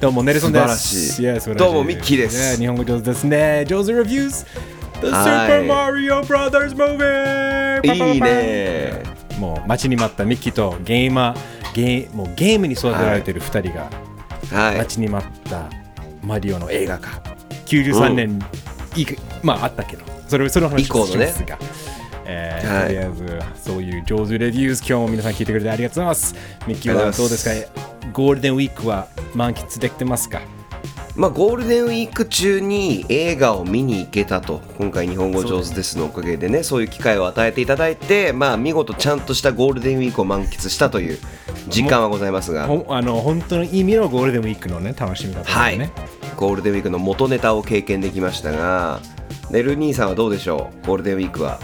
どうも、ネルソンです。どうもミッキーですいや日本語上手ですね。上手レビューズ The はい Super Mario Brothers Movie! いいねもう待ちに待ったミッキーとゲーマー、ゲーもうゲームに育てられてる2人がはい待ちに待ったマリオの映画化。93年、いいまああったけど、それその話以降のねしますが。えーはい。とりあえずそういう上手レビューズ今日も皆さん聞いてくれてありがとうございます。ミッキーはどうですか？ゴールデンウィークは満喫できてますか？まあ、ゴールデンウィーク中に映画を見に行けたと。今回日本語上手ですのおかげでねそういう機会を与えていただいてまあ見事ちゃんとしたゴールデンウィークを満喫したという実感はございますが。あの本当の意味のゴールデンウィークのね楽しみ方はい。だよね。ゴールデンウィークの元ネタを経験できましたが。ネル兄さんはどうでしょう？ゴールデンウィークは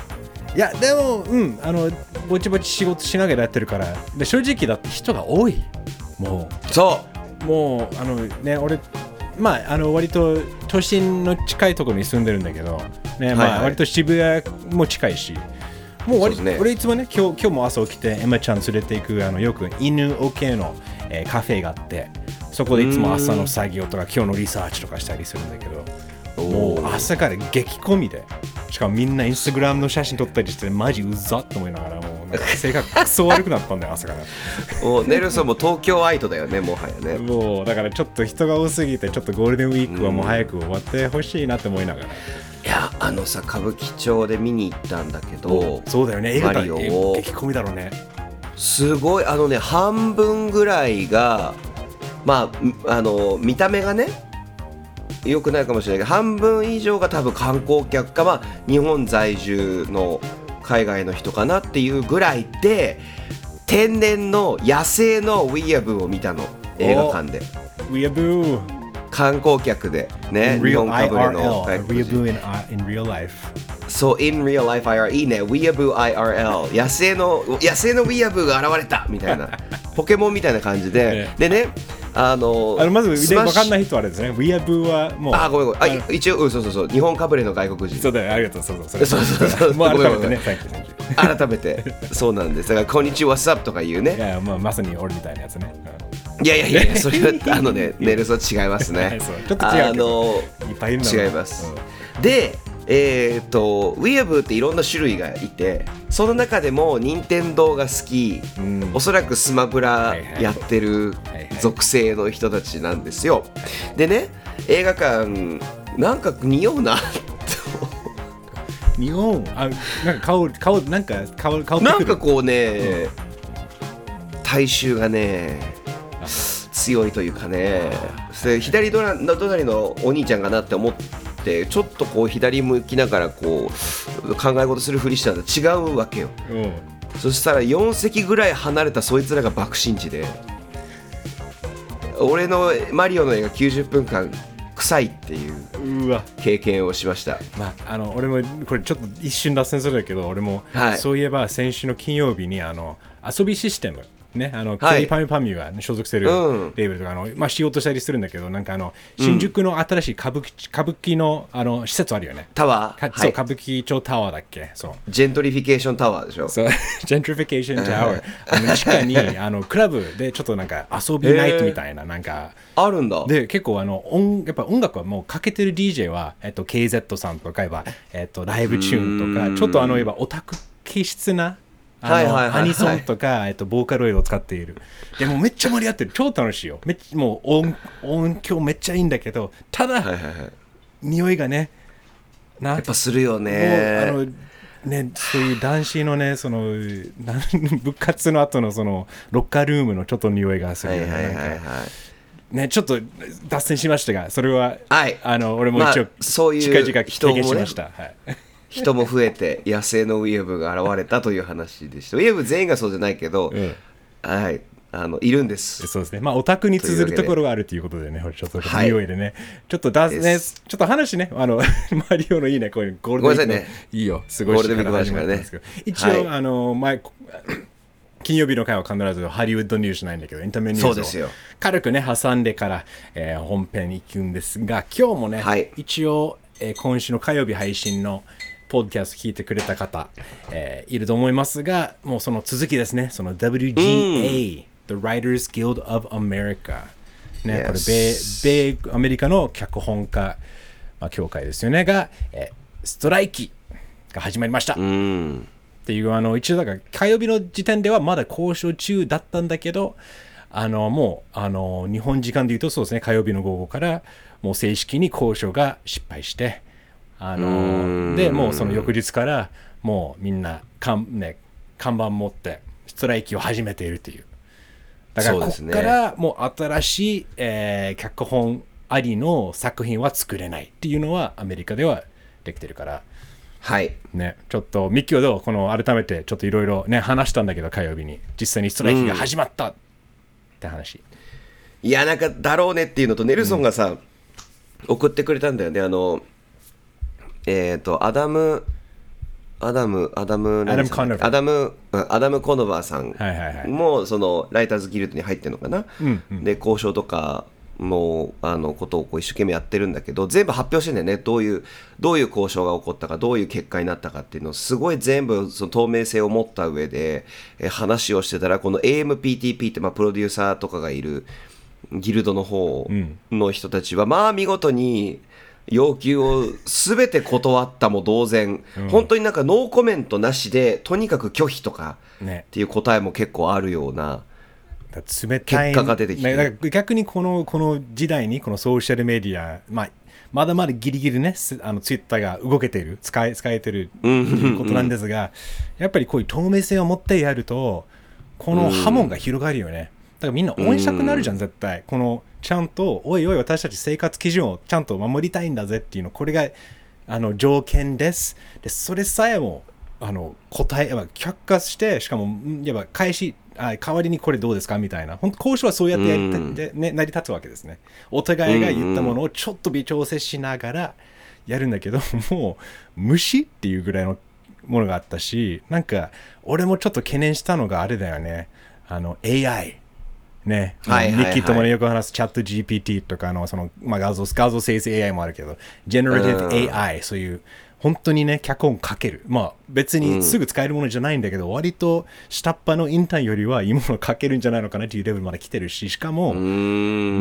いやでもうんあのぼちぼち仕事しながらやってるから。で正直だって人が多い。もそう。もうあのね俺まああの割と都心の近いところに住んでるんだけど。ねまはいはいあ割と渋谷も近いし。もう割そうですね。俺いつもね今日今日も朝起きてエマちゃん連れて行くあのよく犬 OK の、えーカフェがあって。そこでいつも朝の作業とか今日のリサーチとかしたりするんだけどもう朝から激混みで。しかもみんなインスタグラムの写真撮ったりしてマジうざっと思いながらもうなんか性格クソ悪くなったんだよ朝から。もうネルソンも東京アイトだよねもはやね。もうだからちょっと人が多すぎてちょっとゴールデンウィークはもう早く終わってほしいなって思いながら、いやあのさ歌舞伎町で見に行ったんだけどそうだよね映画マリオ。を激込みだろうね。すごいあのね半分ぐらいがまああの見た目がね良くないかもしれないけど半分以上が多分観光客かまあ日本在住の海外の人かなっていうぐらいで天然の野生のウィアブを見たの映画館で。We are boo 観光客で。ね日本かぶれの。We 国 are 人 boo in, uh, in real life そう、in real life IR いいね、ウィアブ IRL 野生の野生のウィアブが現れた。みたいな。ポケモンみたいな感じで、でね、あのあのまず分かんない人はあれですね。We are boo はもう。あ、ごめんごめん、あの一応、うん、そうそうそう、日本かぶれの外国人。そうだよ。ありがとう。そうそう。そうそうそう。もう改めてね改めて、そうなんです。だから、こんにちは、What's up とか言ういね。やまあまさに俺みたいなやつね、いやいやいやそれは、あのね、ネルソン違いますね。そう。ちょっと違うあのうんいっぱいいる違います。で、えっ、と、ウィアブっていろんな種類がいて、その中でも任天堂が好き、うん。おそらくスマブラやってる属性の人たちなんですよ。でね、映画館、なんか匂うな。日本あなんか顔顔なんか顔顔なんかこうね、大衆がね、強いというかね、で左ドラの隣のお兄ちゃんかなって思って、ちょっとこう左向きながらこう考え事するふりしたら違うわけよ。うんそしたら4席ぐらい離れたそいつらが爆心地で、俺のマリオの映画90分間、臭いっていう経験をしました。まあ、あの俺もこれちょっと一瞬脱線するんだけど俺も、はいそういえば先週の金曜日にあの遊びシステムねあの、はい。パミュパミュが、ね、所属してるうん。レーベルとか、あのまあ、しようとしたりするんだけどなんかあの新宿の新しい歌舞伎歌舞伎のあの施設あるよね、タワー、かそうはい、歌舞伎町タワーだっけ？そう。ジェントリフィケーションタワーでしょ？そう。ジェントリフィケーションタワーあの地下に あのクラブでちょっとなんか遊びナイトみたいななんか。あるんだ。で結構あの音やっぱ音楽はもうかけてる DJ は、えっと、KZ さんとか言えば、えっと、ライブチューンとかちょっとあの言えばオタク気質なはいはいはいはいアニソンとか、えっと、ボーカロイドを使っているでもめっちゃ盛り上がってる超楽しいよめっちゃもう音音響めっちゃいいんだけどただ、はいはいはい。匂いがねなやっぱするよもうあね。のね、そういう男子のね、その、なん部活の後のその、ロッカールームのちょっと匂いがするよね。はいはいはいなんはいか。ね、ちょっと脱線しましたが、それは、はいあの、俺も一応、まあそういう近々経人もね験しました。はい。人も増えて 野生のウィアブが現れたという話でした。ウィアブ全員がそうじゃないけど、うんはい、あのいるんです。そうですね。まあ、オタクに通ずるところがあるということでね、ちょっとはい匂いでね、ちょっと脱ね、ちょっと話ね、あの、マリオのいいね、こういうゴールデンウィークいね。いいよ、すごいゴールデンウィーク話からね。一応、はい。あの、前、金曜日の回は必ずハリウッドニュースないんだけど、エンタメニュースをそうですよ。軽くね、挟んでから、えー本編に行くんですが、今日もね、はい。一応、えー今週の火曜日配信のポッドキャスト聞いてくれた方、えーいると思いますが、もうその続きですね、その WGA、The Writers Guild of America。ね、これ米、米アメリカの脚本家、まあ、協会ですよね、が、えーストライキが始まりました。うん。っていう、あの、一応だから、火曜日の時点ではまだ交渉中だったんだけど、あの、もう、あの、日本時間で言うとそうですね、火曜日の午後から、もう正式に交渉が失敗して、あの、で、もうその翌日から、もうみんな、かんね、看板持って、ストライキを始めているという。だから、ここからもう新しい、えー脚本ありの作品は作れないっていうのは、アメリカではできてるから。はい。ね、ちょっとミッキーはどうこの改めてちょっといろいろね話したんだけど火曜日に実際にストライキが始まったって話、いやなんかだろうねっていうのとネルソンがさ、送ってくれたんだよね。あのえっと、アダムアダムアダムアダムコノバー。アダムうんアダム・コノバーさんはいはいはい。もそのライターズギルドに入ってるのかな、で交渉とかもあのことをこう一生懸命やってるんだけど全部発表してんだよね。どういうどういう交渉が起こったかどういう結果になったかっていうのをすごい全部その透明性を持った上でえ話をしてたらこの AMPTP ってまあプロデューサーとかがいるギルドの方の人たちは、まあ見事に要求を全て断ったも同然、本当になんかノーコメントなしでとにかく拒否とかね。っていう答えも結構あるような。結果が出てきて。逆にこのこの時代にこのソーシャルメディア、まあ、まだまだギリギリねすあのツイッターが動けている使え使えてるということなんですが、やっぱりこういう透明性を持ってやるとこの波紋が広がるよね、だからみんな応援したくなるじゃん、絶対。このちゃんとおいおい私たち生活基準をちゃんと守りたいんだぜっていうのこれがあの条件です。でそれさえもあの答えやっぱ却下してしかもんやっぱ返しあ代わりにこれどうですかみたいな。本当交渉はそうやってやりたで、ね、成り立つわけですね。お互いが言ったものをちょっと微調整しながらやるんだけどもう無視っていうぐらいのものがあったしなんか俺もちょっと懸念したのがあれだよね。あの AI ね、はいッキーともねよく話すチャット GPT とかのその、まあ、画像画像生成 AI もあるけど、ジェネラティブ AI、そういう本当にね、脚本書ける。まあ別にすぐ使えるものじゃないんだけど、割と下っ端のインターンよりはいいもの書けるんじゃないのかなっていうレベルまで来てるし、しかも、の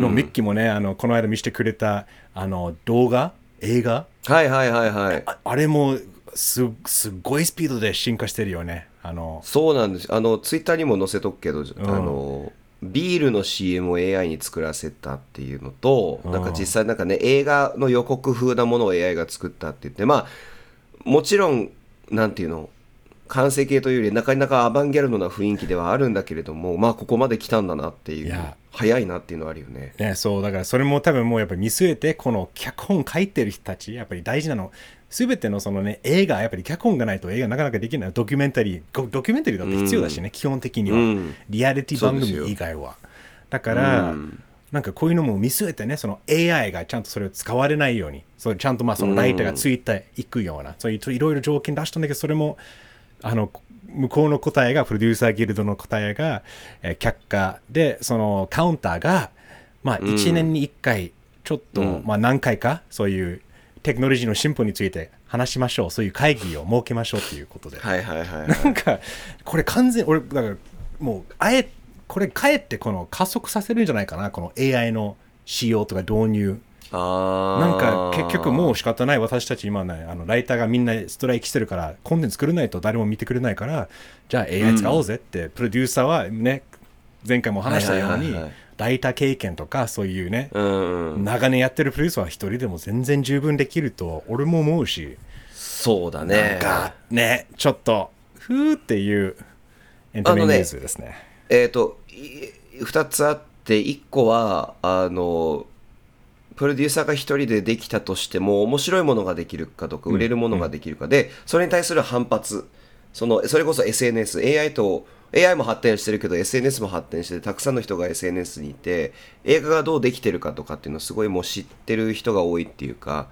ミッキーもね、あのこの間見せてくれたあの動画、映画、はいはいはいはい。ああれもすすっごいスピードで進化してるよね。あのそうなんです。あの、ツイッターにも載せとくけど、あの、ビールの CM を AI に作らせたっていうのと、なんか実際なんかね、映画の予告風なものを AI が作ったって言って、まあ、もちろん、なんていうの、完成形というより、なかなかアバンギャルドな雰囲気ではあるんだけれども、まあ、ここまで来たんだなっていういや、早いなっていうのはあるよね。ね、そうだからそれも多分もうやっぱり見据えてこの脚本書いてる人たちやっぱり大事なの全てのそのね映画やっぱり脚本がないと映画なかなかできない。ドキュメンタリー。ごドキュメンタリーだって必要だしね、基本的には、うん。リアリティ番組以外は。だから、なんかこういうのも見据えてねその AI がちゃんとそれを使われないように。それちゃんとまあそのライターがついていくような、そういういろいろ条件出したんだけどそれもあの向こうの答えがプロデューサーギルドの答えが、えー却下でそのカウンターがまあ1年に1回ちょっと、まあ何回かそういうテクノロジーの進歩について話しましょう。そういう会議を設けましょうということで。はいはいはい、はい。なんかこれ完全俺だからもうあえこれかえってこの加速させるんじゃないかなこの AI の使用とか導入。あなんか結局もう仕方ない。私たち今ねあのライターがみんなストライキしてるからコンテンツ作れないと誰も見てくれないからじゃあ AI 使おうぜって、プロデューサーはね前回も話したように、ライター経験とかそういうね、うんうん、長年やってるプロデューサーは一人でも全然十分できると俺も思うし、そうだなんね。かねちょっとふーっていうエンタメニュースですね。えっ、とい2つあって1個はあのプロデューサーが1人でできたとしても面白いものができるかどうか売れるものができるかで、それに対する反発そのそれこそ SNSAI と AI も発展してるけど SNS も発展しててたくさんの人が SNS にいて映画がどうできてるかとかっていうのをすごいもう知ってる人が多いっていうか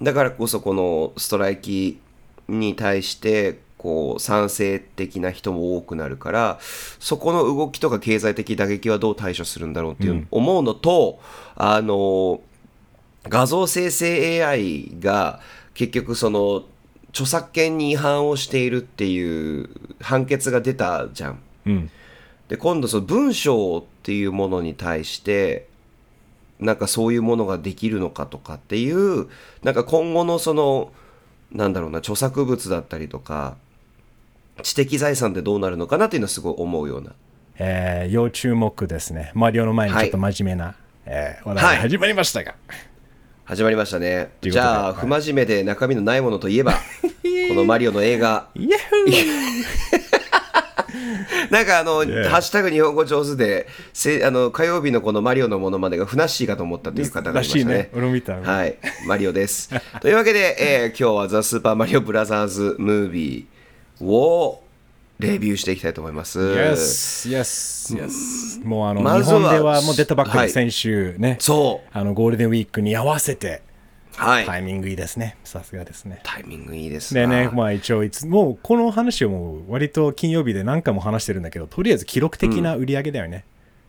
だからこそこのストライキに対してこう賛成的な人も多くなるからそこの動きとか経済的打撃はどう対処するんだろうっていう思うのと、あの画像生成 AI が結局その著作権に違反をしているっていう判決が出たじゃん。うんで今度その文章っていうものに対してなんかそういうものができるのかとかっていうなんか今後のそのなんだろうな著作物だったりとか知的財産ってどうなるのかなっていうのはすごい思うようなえー要注目ですね。マリオの前にちょっと真面目な、えー話題が始まりましたが。始まりましたねじゃあ、はい不真面目で中身のないものといえば このマリオの映画 なんかあの、Yeah. ハッシュタグ日本語上手で、せあの火曜日のこのマリオのものまでがふなっしーかと思ったという方がいましたねらしいね。。た。はい、マリオです。というわけで、えー今日はザ・スーパーマリオブラザーズ・ムービーをレビューしていきたいと思います。Yes, yes, yes. もうあの、日まずは本ではもう出たばっかはいり先週ね、そう。あのゴールデンウィークに合わせてはい。タイミングいいですね。さすがですね。タイミングいいですでね、なまあ一応いつ、もうこの話をもう割と金曜日で何回も話してるんだけど、とりあえず記録的な売り上げだよね。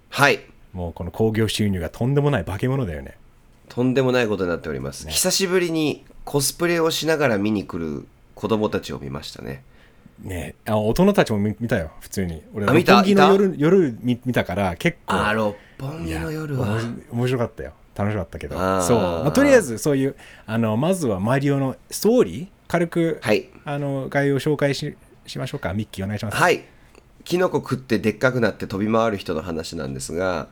はい。もうこの興行収入がとんでもない化け物だよね。とんでもないことになっております。久しぶりにコスプレをしながら見に来る子供たちを見ましたね。ねあ大人たちも見見たよ、普通に。俺、六本木の夜夜見見たから、結構。あ、六本木の夜は。面白かったよ楽しかったけどそう、まあ、とりあえずそういうあのまずはマリオのストーリー軽く、はい。あの概要を紹介ししましょうかミッキーお願いしますはい。キノコ食ってでっかくなって飛び回る人の話なんですが、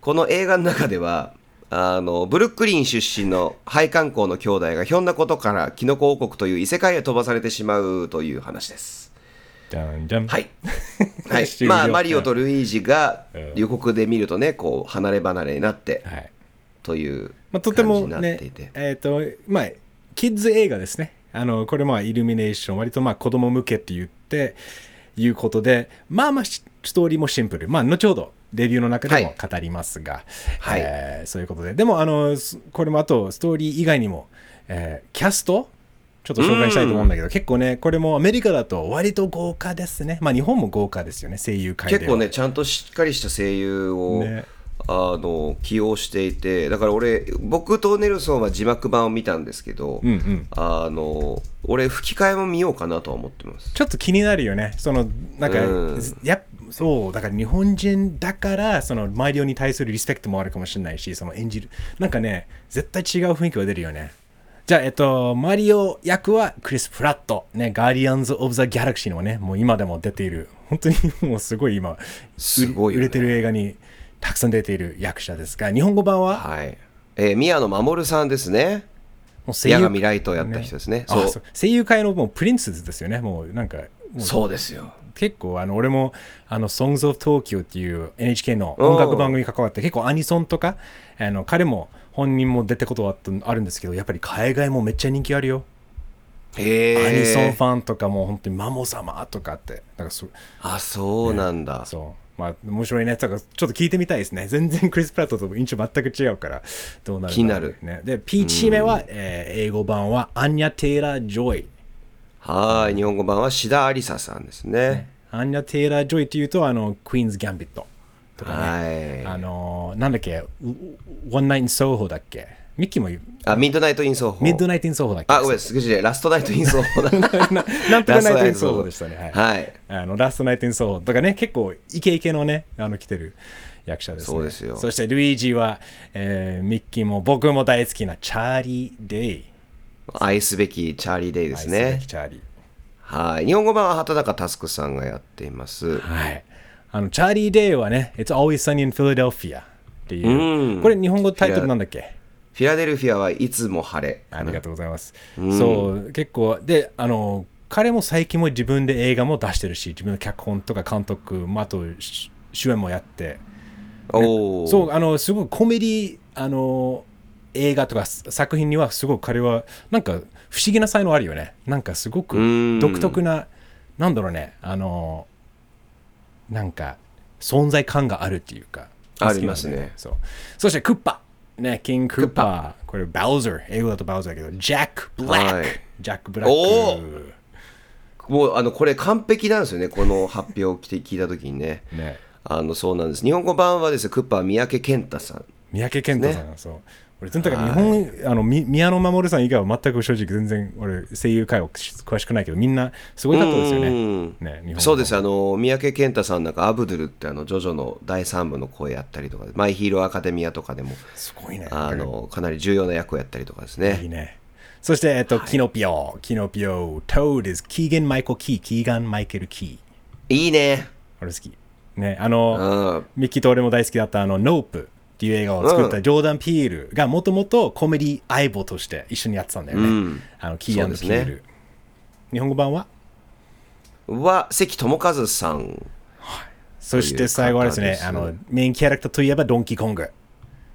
この映画の中では、あのブルックリン出身の配管工の兄弟がひょんなことからキノコ王国という異世界へ飛ばされてしまうという話です。じゃんじゃん。はい。はい。まあ、マリオとルイージがうん。予告で見るとね、こう、離れ離れになってはい。というまあ、とても感じになってねいて。えっ、とまあキッズ映画ですね。あのこれまあイルミネーション割とまあ子供向けって言っていうことでまあまあしストーリーもシンプル。まあ後ほどレビューの中でも語りますが、はい。えーそういうことで。でもあのすこれもあとストーリー以外にも、えーキャストちょっと紹介したいと思うんだけど、結構ね、これもアメリカだと割と豪華ですね。まあ日本も豪華ですよね、声優界では。結構ね、ちゃんとしっかりした声優を、ねあの起用していてだから俺僕とネルソンは字幕版を見たんですけど、うんうん。あの俺吹き替えも見ようかなとは思ってますちょっと気になるよね。その、なんか、うんやっそう、だから日本人だから、そのマリオに対するリスペクトもあるかもしれないし、その演じる、なんかね、絶対違う雰囲気は出るよね。じゃあ、えっと、マリオ役はクリス・プラット、ね、ガーディアンズ・オブ・ザ・ギャラクシーのね、もう今でも出ている、本当にもうすごい今、すごいよね。売れてる映画にたくさん出ている役者ですが、日本語版は、はい、えー宮野真守さんですね。もう声八神ライトをやった人ですね。そうあそう。声優界のもうプリンセスですよね、もうなんか、そうですよ。結構あの俺もあの Songs of Tokyo っていう NHK の音楽番組に関わって結構アニソンとかあの彼も本人も出たことはあるんですけどやっぱり海外もめっちゃ人気あるよ、アニソンファンとかも本当にマモ様とかってなんかそあそうなんだ、そう。まあ面白いね。だからちょっと聞いてみたいですね。全然クリス・プラットと印象全く違うからどうなるか気になる。ね、でピーチ姫は、えー英語版はアンニャ・テイラー・ジョイはーい日本語版は志田有紗さんですね。アンニャ・テイラー・ジョイっていうとあのクイーンズ・ギャンビットとかね。はい。あのーなんだっけ、ウ One Night in Soho だっけ？ミッキーも言う、あミッドナイト・イン・ソーホミッドナイト・イン・ソホだっけ？あごめんすぐじラストナイト・イン・ソーホだ。ななんとかナイト・イン・ソホでしたね。はい。はい。あのラストナイト・イン・ソホとかね、結構イケイケのね、あの来てる役者ですね。そうですよ。そしてルイージは、えーミッキーも僕も大好きなチャーリー・デイ。愛すべきチャーリー・デイです愛すべねきチャーリー。はい。日本語版は畑中佑さんがやっています。はい。あの、チャーリー・デイはね、It's Always Sunny in Philadelphia っていう、うん。これ日本語タイトルなんだっけ？フィラデルフィアはいつも晴れありがとうございます。そう、結構、で、あの、彼も最近も自分で映画も出してるし、自分の脚本とか監督、まあ、あとし主演もやって、おおそう、あの、すごいコメディ、あの、映画とか作品にはすごく彼は、なんか不思議な才能あるよね。なんかすごくうん。独特な、なんだろうね、あの、なんか存在感があるっていうか。ありますねそう。そしてクッパ。ね、キング・クッパー。これ、バウザー。英語だとバウザーだけど、ジャック・ブラック。はいジャック・ブラッおク。もうあのこれ完璧なんですよねこの発表を聞い聞いた時にね ね。あのそうなんです日本語版はですねクッパは三宅健太さん三宅健太さん、そう。俺とにかく日本あのみ宮野真守さん以外は全く正直全然俺声優界は詳しくないけどみんなすごいかったですよね。うん。ねそうです。あの三宅健太さんなんかアブドゥルってあのジョジョの第3部の声やったりとかマイヒーローアカデミアとかでもすごいね。あのかなり重要な役をやったりとかですね。いい。ねそして、えっと、キノピオ、キノピオ、トーデス、キーガン・マイケル・キー、キーガン・マイケル・キー。いいね。俺好き。ね、あうの、ん。ミッキーと俺も大好きだったあの、ノープっていう映画を作ったうんジョーダン・ピールがもともとコメディ相棒として一緒にやってたんだよね。うんあの、キーガン・ピそうですねール。日本語版は？は関智一さんそして最後はですね、という方ですあの、メインキャラクターといえばドンキーコング。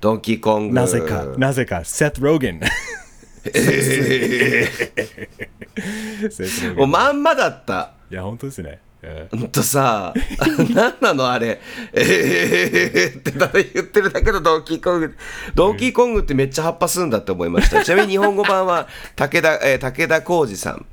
ドンキーコングなぜか、なぜか、セス・ローゲン。セス・ローゲン。もうまんまだったいや、本当ですね。うんとさ、何なのあれ、えーってただ言ってるだけのドンキーコング。ドンキーコングってめっちゃ葉っぱ吸うんだって思いました。ちなみに日本語版は武田、えー武田浩二さん。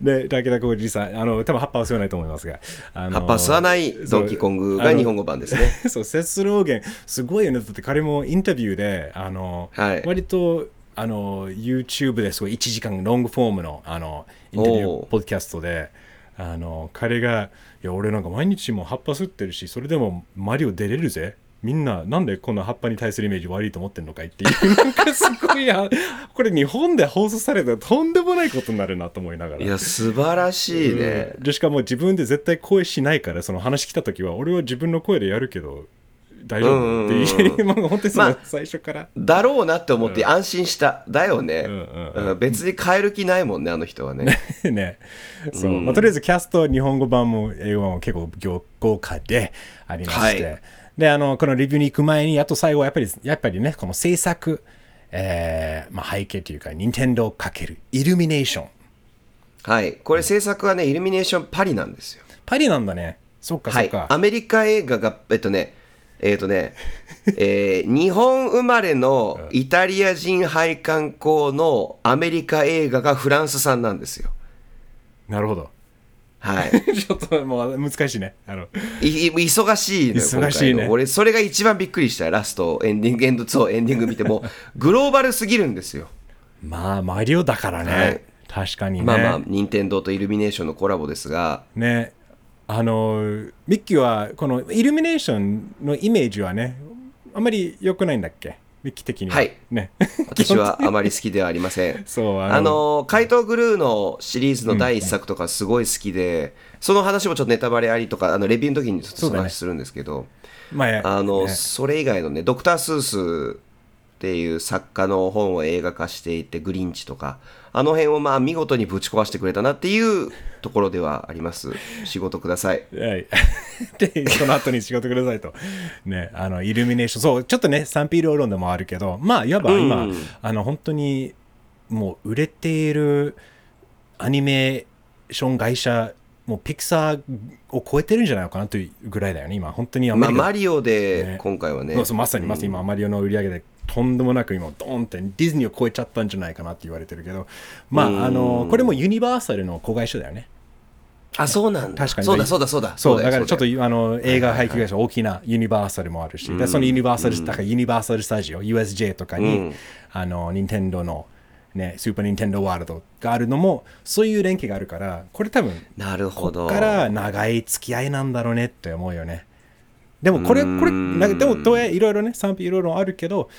で、武田浩二さん、あの、多分葉っぱは吸わないと思いますが、あの葉っぱ吸わないドンキーコングが日本語版ですね。そう セス・ローゲン、すごいよね。だって彼もインタビューで、あの、はい割と、あの、YouTube ですごい1時間ロングフォームの、あの、インタビューポッドキャストで、あの、彼が、いや、俺なんか毎日も葉っぱ吸ってるし、それでもマリオ出れるぜ。みんな、なんでこんな葉っぱに対するイメージ悪いと思ってんのかいっていう、なんかすごい、あこれ日本で放送されたらとんでもないことになるなと思いながら。いや、素晴らしいね。でしかも自分で絶対声しないからその話来た時は俺は自分の声でやるけど大丈夫っていう、まあ本当にそのまあ最初から、だろうなって思って安心した。だよね、んうんうん。別に変える気ないもんね、あの人はね。ねそう、まあ、とりあえずキャスト日本語版も英語版も結構豪華でありまして、はい。であのこのレビューに行く前にあと最後はやっぱりやっぱりねこの制作、えーまあ、背景というか任天堂かけるイルミネーション。はい。これ制作はね、イルミネーションパリなんですよ。パリなんだね。そっかそはい。っか、アメリカ映画が、えっとね、えっとね、えー日本生まれのイタリア人配管工のアメリカ映画がフランス産なんですよ。なるほど。はい。ちょっともう難しいね。あの。いい忙しいのよ忙しいね。俺それが一番びっくりしたラスト。エンディングエンドそうエンディング見ても。グローバルすぎるんですよ。まあマリオだからね、はい。確かにね。まあまあ任天堂とイルミネーションのコラボですが。ねあのミッキーはこのイルミネーションのイメージはねあんまり良くないんだっけ？ミッキー的には。はい。ね。私はあまり好きではありません。そうあの怪盗グルーのシリーズの第一作とかすごい好きで、その話もちょっとネタバレありとかあのレビューの時にちょっとそうだねお話しするんですけど、まああの、ね。それ以外のね、ドクター・スースっていう作家の本を映画化していて、グリンチとか、あの辺をまあ見事にぶち壊してくれたなっていうところではあります。仕事ください。はい。で、その後に仕事くださいと。ね、あの、イルミネーション、そう、ちょっとね、賛否両論でもあるけど、まあ、いわば今、うんあの、本当に、もう売れているアニメーション会社、もうピクサーを超えてるんじゃないのかなというぐらいだよね、今。本当にアメまあ、リカマリオねで今回はね、そうそうまさにまさに今、マリオの売り上げでとんでもなく今、ドーンってディズニーを超えちゃったんじゃないかなって言われてるけど、まあ、あの、これもユニバーサルの子会社だよね。あ、そうなんだ。確かにそうだそうだそうだ。そう、よだからちょっとよあの映画配給会社、大きなユニバーサルもあるし、でそのユニバーサル、だからユニバーサルスタジオ、USJ とかに、うんあの、ニンテンドーの、ね、スーパーニンテンドーワールドがあるのも、そういう連携があるから、これ多分、なるほど。から長い付き合いなんだろうねって思うよね。でもこれ、これ、なんかでも、どうやいろいろね、賛否いろいろあるけど、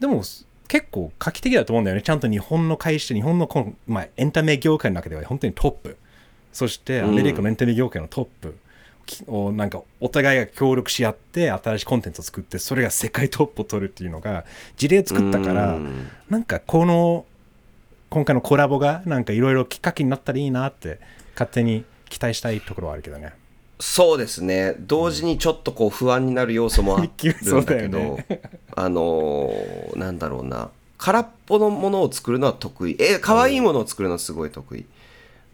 でも、結構画期的だと思うんだよね。ちゃんと日本の会社、日本のこの、まあ、エンタメ業界の中では本当にトップ。そしてアメリカのエンタメ業界のトップ。きをなんかお互いが協力し合って新しいコンテンツを作ってそれが世界トップを取るっていうのが事例を作ったからうんなんかこの今回のコラボがなんかいろいろきっかけになったらいいなって勝手に期待したいところはあるけどね。そうですね。同時にちょっとこう不安になる要素もあるんだけど、ね あのーなんだろうな。空っぽのものを作るのは得意。え、可愛いものを作るのはすごい得意。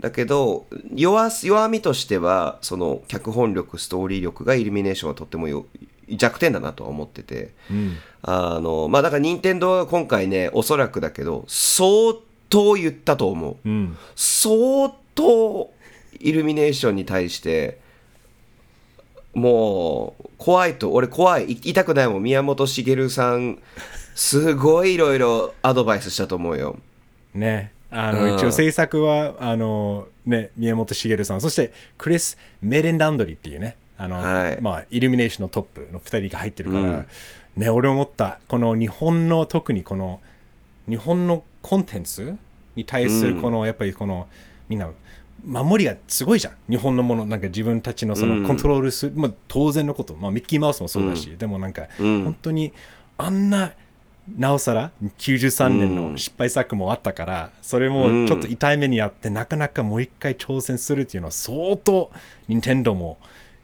だけど弱す弱みとしてはその脚本力ストーリー力がイルミネーションはとってもよ弱点だなとは思ってて、うんあのまあだから任天堂は今回ねおそらくだけど相当言ったと思ううん相当イルミネーションに対してもう怖いと俺怖いい痛くないもん宮本茂さんすごいいろいろアドバイスしたと思うよ。ね。あの、うん。一応制作は、あの、ね、宮本茂さん、そしてクリス・メレンダンドリっていうね、あの、はい。まあ、イルミネーションのトップの2人が入ってるから、うん。ね、俺思った、この日本の、特にこの、日本のコンテンツに対する、うん。この、やっぱりこの、みんな、守りがすごいじゃん。日本のもの、なんか自分たちのそうん。のコントロールする、まあ当然のこと、まあミッキーマウスもそうだし、でもなんか、うん。本当にあんな、なおさら93年うん。の失敗作もあったから、それもちょっと痛い目にあって、なかなかもう一回挑戦するっていうのは相当、任天堂も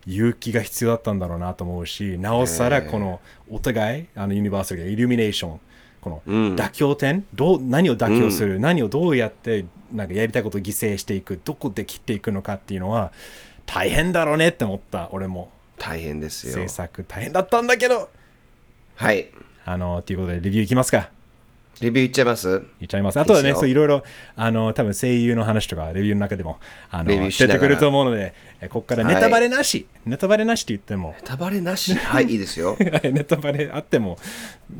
勇気が必要だったんだろうなと思うし、なおさらこのお互い、あのユニバーサルでイルミネーション、このうん妥協点、どう何を妥協する、何をどうやってなんかやりたいことを犠牲していく、どこで切っていくのかっていうのは大変だろうねって思った、俺も。大変ですよ制。作大変だったんだけど、はい。あの、ということでレビューいきますか。レビューいっちゃいます？いっちゃいます。あとはね、いそういろいろ、あの、多分声優の話とか、レビューの中でも、あの、レビューしながら出てくると思うので、えここからネタバレなし、ネタバレなしって言っても、ネタバレなし？はい、いいですよ。ネタバレあっても、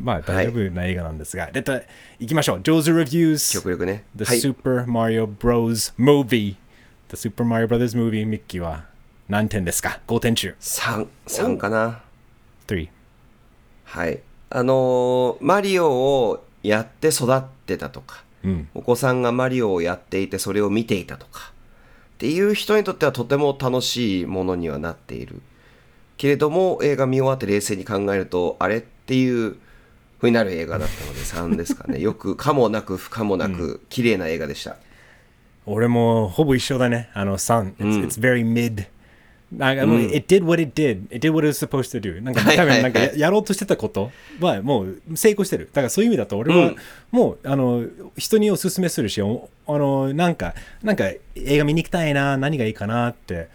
まあ大丈夫な映画なんですが、ネタ、いきましょう。Joe's Reviews 極力ね。The はい。Super Mario Bros. Movie The Super Mario Brothers Movie ミッキーは何点ですか ?5 点中。3、3かな。3。はい。あのーマリオをやって育ってたとか、うん。お子さんがマリオをやっていてそれを見ていたとか、っていう人にとってはとても楽しいものにはなっている。けれども、映画見終わって冷静に考えると、あれっていう風になる映画だったので3ですかね。よく、かもなく不可もなく、綺麗な映画でした。俺もほぼ一緒だね。あの3。It's,、うん it's very mid. なんかもう、うん it did what it did. It did what it was supposed to do. なんかはい多分なんかややろうとしてたことはもう成功してる。だからそういう意味だと俺はうんもう、あの人におすすめするし、おあのなんか、なんか映画見に行きたいな、何がいいかなって。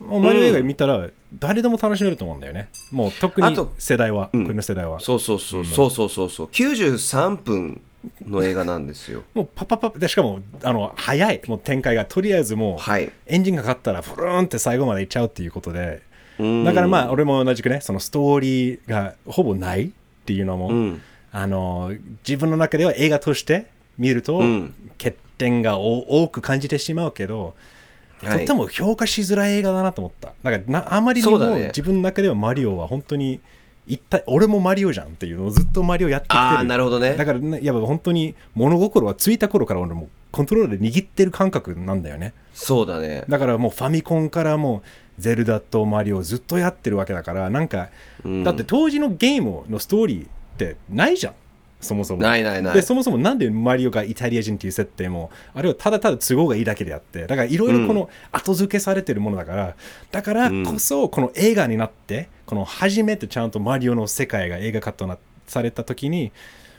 もうマリオ映画見たら誰でも楽しめると思うんだよね。もう特に世代は、うんこの世代は。そうそうそう、そうそうそうそう。93分の映画なんですよ。もうパパパでしかもあの早い。もう展開がとりあえずもう、はい。エンジンがかかったらフルーンって最後までいっちゃうっていうことで。うん。だからまあ俺も同じくねそのストーリーがほぼないっていうのも、うん。あの自分の中では映画として見ると、うん。欠点がお多く感じてしまうけど、はい。とっても評価しづらい映画だなと思った。だからなあまりにも自分の中ではマリオは本当に一体俺もマリオじゃんっていうのをずっとマリオやってきてるああ、なるほどねだ。からねやっぱ本当に物心はついた頃から俺もコントローラーで握ってる感覚なんだよねそうだね。だからもうファミコンからもうゼルダとマリオをずっとやってるわけだからなんか、うんだって当時のゲームのストーリーってないじゃんそもそも。ないないない。でそもそもなんでマリオがイタリア人っていう設定もあれはただただ都合がいいだけであってだからいろいろこの後付けされてるものだから、だからこそこの映画になってこの初めてちゃんとマリオの世界が映画化となされた時に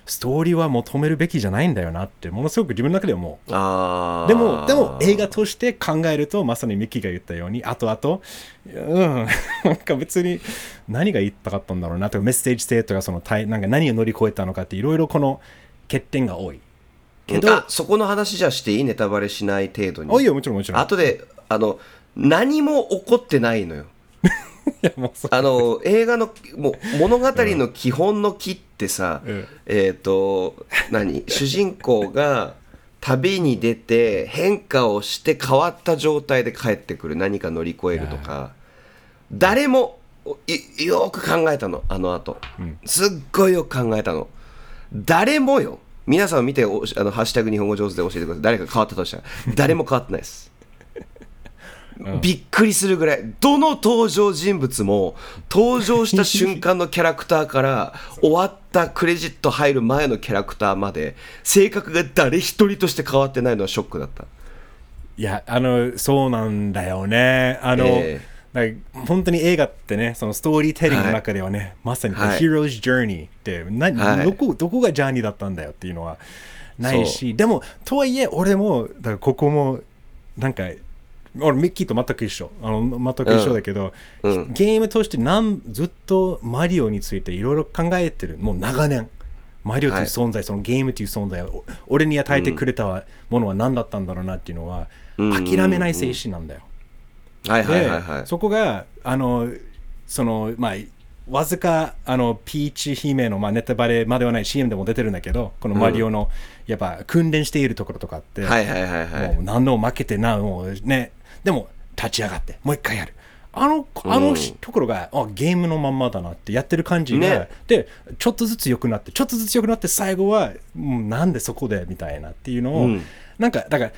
ストーリーは求めるべきじゃないんだよなってものすごく自分の中ではもうああ。でも、でも映画として考えると、まさにミッキーが言ったように、後々、うん、なんか別に何が言いたかったんだろうなとか、メッセージ性とか、その対なんか何を乗り越えたのかって、いろいろこの欠点が多い。けど、あそこの話じゃしていいネタバレしない程度に。多いよ、もちろんもちろん。後で、あの、何も起こってないのよ。いやもうそうあの、映画の、もう物語の基本の木ってさ、うんえっ、と、何？主人公が旅に出て変化をして変わった状態で帰ってくる何か乗り越えるとか、誰もいよく考えたの、あの後。すっごいよく考えたの。誰もよ。皆さん見ておあの、ハッシュタグ日本語上手で教えてください。誰か変わったとしたら。誰も変わってないです。びっくりするぐらい。どの登場人物も登場した瞬間のキャラクターから 終わったクレジット入る前のキャラクターまで性格が誰一人として変わってないのはショックだった。いや、あの、そうなんだよね。あの、えだから本当に映画ってね、そのストーリーテリングの中ではね、まさに、はい。The Hero's Journey って、なはい。どこ、どこがジャーニーだったんだよっていうのはないし、でも、とはいえ、俺も、だからここも、なんか、俺、ミッキーと全く一緒。あの全く一緒だけど、うん。うん。ゲームとしてなんずっとマリオについていろいろ考えてる、もう長年。マリオという存在、そのゲームという存在を、お俺に与えてくれたものは何だったんだろうなっていうのは、うん。諦めない精神なんだよ。はいはいで、はいはい。そこがあのそのまあわずかあのピーチ姫の、まあ、ネタバレまではない CM でも出てるんだけどこのマリオの、やっぱ訓練しているところとかって、はいはいはいはい。もう何度も負けてなもうねでも立ち上がってもう一回やる。あのあのうんところが、あゲームのまんまだなってやってる感じが、ね。でちょっとずつ良くなってちょっとずつ良くなって最後は、うんなんでそこでみたいなっていうのを、うん。なんかだか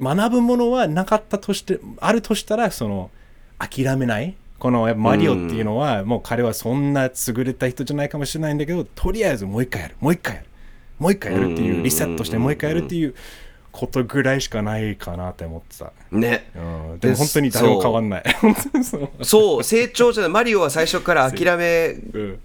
ら学ぶものはなかったとしてあるとしたらその諦めないこのマリオっていうのは、もう彼はそんな優れた人じゃないかもしれないんだけどとりあえずもう一回やる。もう一回やる。もう一回やるってうんうんうん。うんいうリセットしてもう一回やるっていうことぐらいしかないかなって思ってた、ね。うん、でも本当に誰も変わんない。そう。そう成長じゃない。マリオは最初から諦めうん。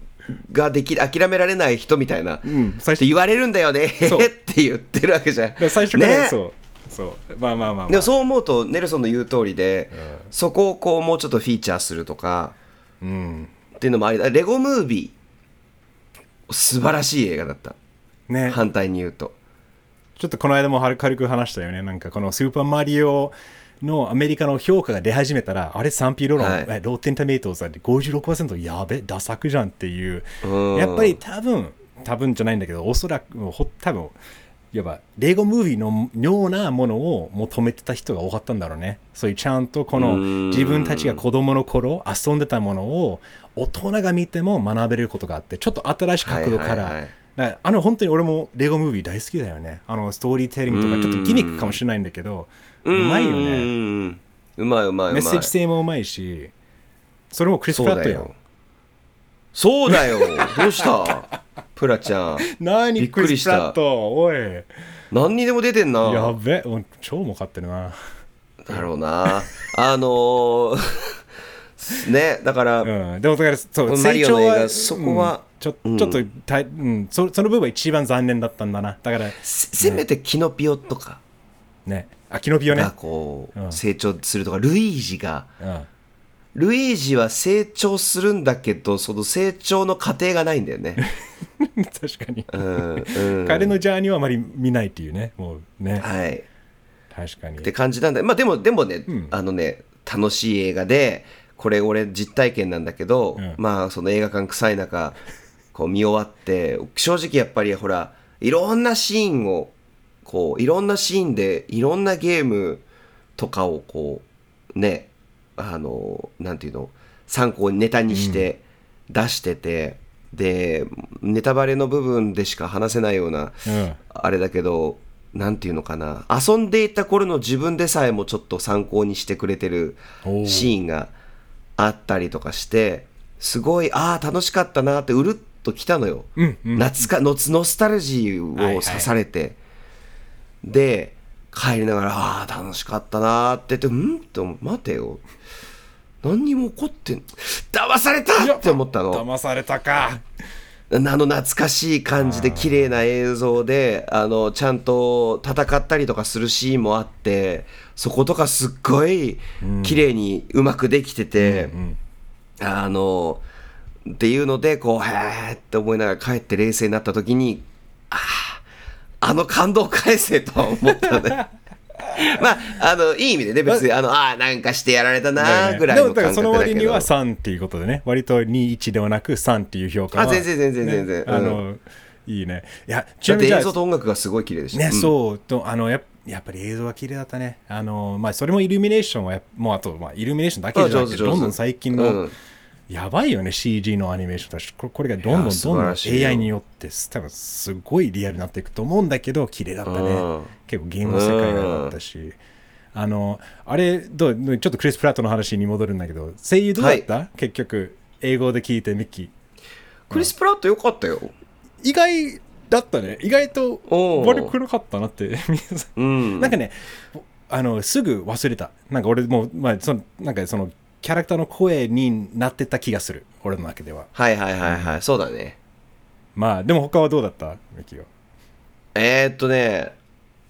ができ諦められない人みたいな、うん。最初。言われるんだよね。って言ってるわけじゃん。最初から、ね。そう。そう。まあまあまあ、まあ、でもそう思うとネルソンの言う通りで、ん。そこをこうもうちょっとフィーチャーするとかうん。っていうのもありだレゴムービー素晴らしい映画だった。ね。反対に言うとちょっとこの間もは軽く話したよね。なんかこのスーパーマリオのアメリカの評価が出始めたら、あれ賛否両論、はいえローテンタメイトさんで56%やべ、ダサくじゃんっていううん。やっぱり多分、多分じゃないんだけど、おそらく、ほ多分いわばレゴムービーのようなものを求めてた人が多かったんだろうね。そういうちゃんとこのうん自分たちが子供の頃遊んでたものを大人が見ても学べることがあって、ちょっと新しい角度から、はいはいはいだからあの本当に俺もレゴムービー大好きだよね。あのストーリーテリングとかちょっとギミックかもしれないんだけど、うまいよね。ねうまいうまいうまい。メッセージ性もうまいし、それもクリス・プラットよ。そうだよ。そうだよ。どうした？プラちゃん。何？びっくりした。おい。何にでも出てんな。やべ、うん超儲かってるな。だろうな。あのー ねだから、うん、でもだからそう成長はそこはうんちょちょっとたい、うん、そその部分は一番残念だったんだな。だからせせめてキノピオとか。ね。あキノピオね。が、こう、うん。成長するとかルイージが。うん、ルイージは成長するんだけどその成長の過程がないんだよね、確かに、うんうん、彼のジャーニーはあまり見ないっていうね。もうね。はい。確かに。って感じなんだ。まあでもでもね、ん。あのね楽しい映画でこれ俺実体験なんだけど、うん。まあその映画館臭い中こう見終わって正直やっぱりほらいろんなシーンをこういろんなシーンでいろんなゲームとかをこうねあのなんていうの参考にネタにして出してて、でネタバレの部分でしか話せないようなうん。あれだけど、なんていうのかな、遊んでいた頃の自分でさえもちょっと参考にしてくれてるシーンがあったりとかして、すごい、ああ、楽しかったなって、うるっときたのよ。うんうん。夏かノノスタルジーを刺されて、で、帰りながら、ああ、楽しかったなーって言って、うん？って待てよ。何にも起こってん、騙された！って思ったの。騙されたか。あの懐かしい感じで綺麗な映像であのちゃんと戦ったりとかするシーンもあってそことかすっごい綺麗にうまくできてて、あのっていうのでこうへーって思いながら帰って冷静になった時にあああの感動返せとは思ったね まああのいい意味でね別にあのああなんかしてやられたなぐらいでのもだからその感覚だけど。割には3っていうことでね。割と21ではなく3っていう評価はあ全然全然全然、うん。あのいいね。いやちなみに映像と音楽がすごい綺麗でした。ね、うん。そう。とあのやっやっぱり映像は綺麗だったね。あのまあそれもイルミネーションはもうあとまあイルミネーションだけじゃなくてどんどん最近の、うんやばいよね CG のアニメーションだしここれがどんどんどんどん AI によって多分すごいリアルになっていくと思うんだけど綺麗だったね。うん結構ゲームの世界がだったし。あのあれどうちょっとクリス・プラットの話に戻るんだけど声優どうだった、結局英語で聞いてミッキークリス・プラットよかったよ。意外だったね意外と悪くなかったなって皆さんうん。なんかね、あのすぐ忘れた。なんか俺も、まあ、そのなんかそのキャラクターの声になってた気がする、俺の中では。はいはいはいはい、そうだね。まあ、でも他はどうだった？ミキは。えー、っとね、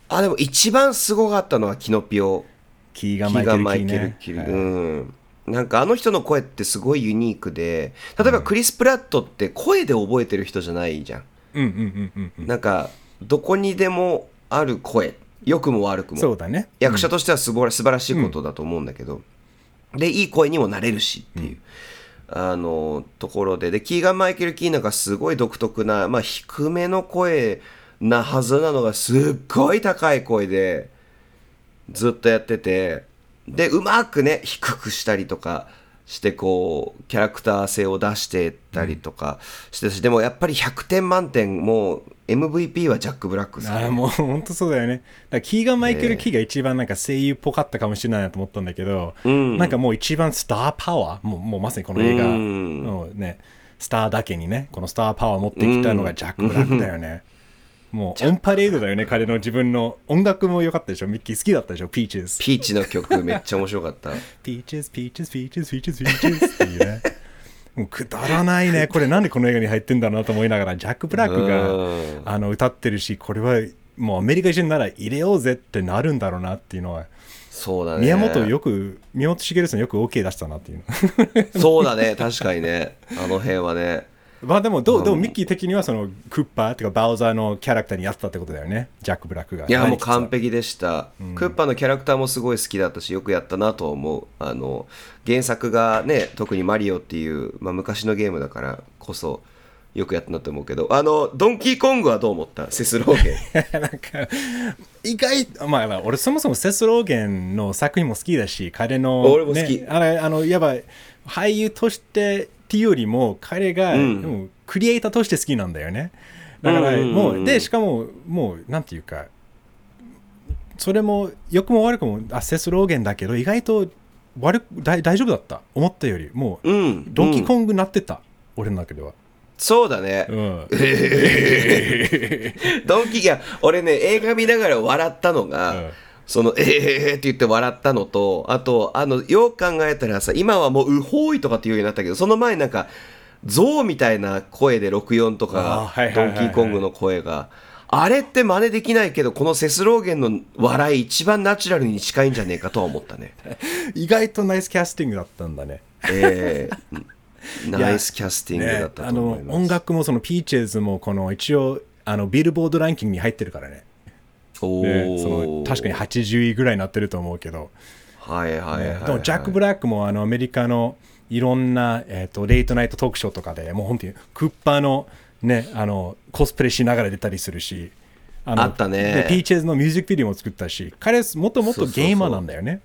あ、でも一番すごかったのはキノピオ。キーガン・マイケル・キル。はいうん。なんかあの人の声ってすごいユニークで、例えばクリス・プラットって声で覚えてる人じゃないじゃん。うんうんうんうんうん。なんか、どこにでもある声。良くも悪くも。そうだね。役者としてはすぼら素晴らしいことだと思うんだけど、でいい声にもなれるしっていう、あのところで。でキーガン・マイケル・キーナがすごい独特な、まあ、低めの声なはずなのがすっごい高い声でずっとやってて。でうまくね低くしたりとかしてこうキャラクター性を出してったりとかしてたし、でもやっぱり100点満点もう MVP はジャック・ブラックですね。あーもう本当そうだよね。だからキーガン・マイケル・キーが一番なんか声優っぽかったかもしれないなと思ったんだけど、ん。なんかもう一番スターパワー、もうもうまさにこの映画。うん。のね、スターだけにね、このスターパワーを持ってきたのがジャック・ブラックだよね。もうオンパレードだよね、彼の自分の音楽も良かったでしょ、ミッキー好きだったでしょ、ピーチェス。ピーチの曲めっちゃ面白かった。ピーチェス、ピーチェス、ピーチェス、ピーチェス、ピーチェスっていうね。もうくだらないね。これなんでこの映画に入ってんだろうなと思いながら、ジャック・ブラックうん。があの歌ってるし、これはもうアメリカ人なら入れようぜってなるんだろうなっていうのは、そうだね。宮本よく、宮本茂さんよく OK 出したなっていう。の。そうだね。確かにね。あの辺はねまあでもどう、でもミッキー的にはそのクッパーとかバウザーのキャラクターにやったってことだよね、ジャック・ブラックが。いやもう完璧でした、クッパのキャラクターもすごい好きだったしよくやったなと思う。あの原作がね特にマリオっていう、まあ、昔のゲームだからこそよくやったなと思うけど。あのドンキーコングはどう思った？セスローゲン。なんか意外まあまあ俺そもそもセスローゲンの作品も好きだし彼の、俺も好き。ね、あれあのやばい俳優としてっていうよりも彼が、うん。でもクリエイターとして好きなんだよね。だからもうでしかももうなんていうかそれも良くも悪くもあセスローゲンだけど意外と悪く大大丈夫だった。思ったよりもう、うんドンキーコング、なってた、俺の中では、そうだね、うん、ドンキーいや俺ね映画見ながら笑ったのが、うんその、えー、って言って笑ったのと、あと、あの、よく考えたらさ、今はもう、うほいとかっていうようになったけど、その前なんか、象みたいな声で64とあーかドンキーコングの声が、あれって真似できないけど、このセスローゲンの笑い一番ナチュラルに近いんじゃねえかとは思ったね。意外とナイスキャスティングだったんだね。えー ナイスキャスティングだったね、あのと思います。音楽もその Peaches もこの一応あのビルボードランキングに入ってるからねおねー。その確かに80位ぐらいになってると思うけど、はいはいはい、はい。でもジャック・ブラックもあのアメリカのいろんな、えー、と late night talk show とかでもう本当にクッパーの,、ね、あのコスプレしながら出たりするしあのあったね。で Peaches のミュージックビデオも作ったし彼もともとゲーマーなんだよね。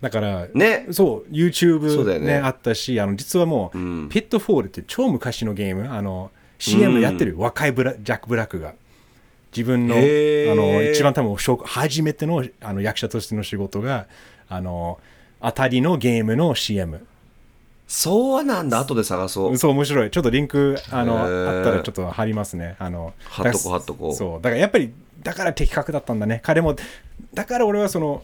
だからね。そう YouTube ね。ねあったしあの実はもう、ん。ピットフォールって超昔のゲーム。あの CM やってる、若いブラジャック・ブラックが自分のあの一番多分初初めてのあの役者としての仕事があの当たりのゲームの CM そうなんだ、後で探そう。そう面白い。ちょっとリンクあのあったらちょっと貼りますね。あの貼っとこう貼っとこう。そう。だからやっぱりだから的確だったんだね。彼もだから俺はその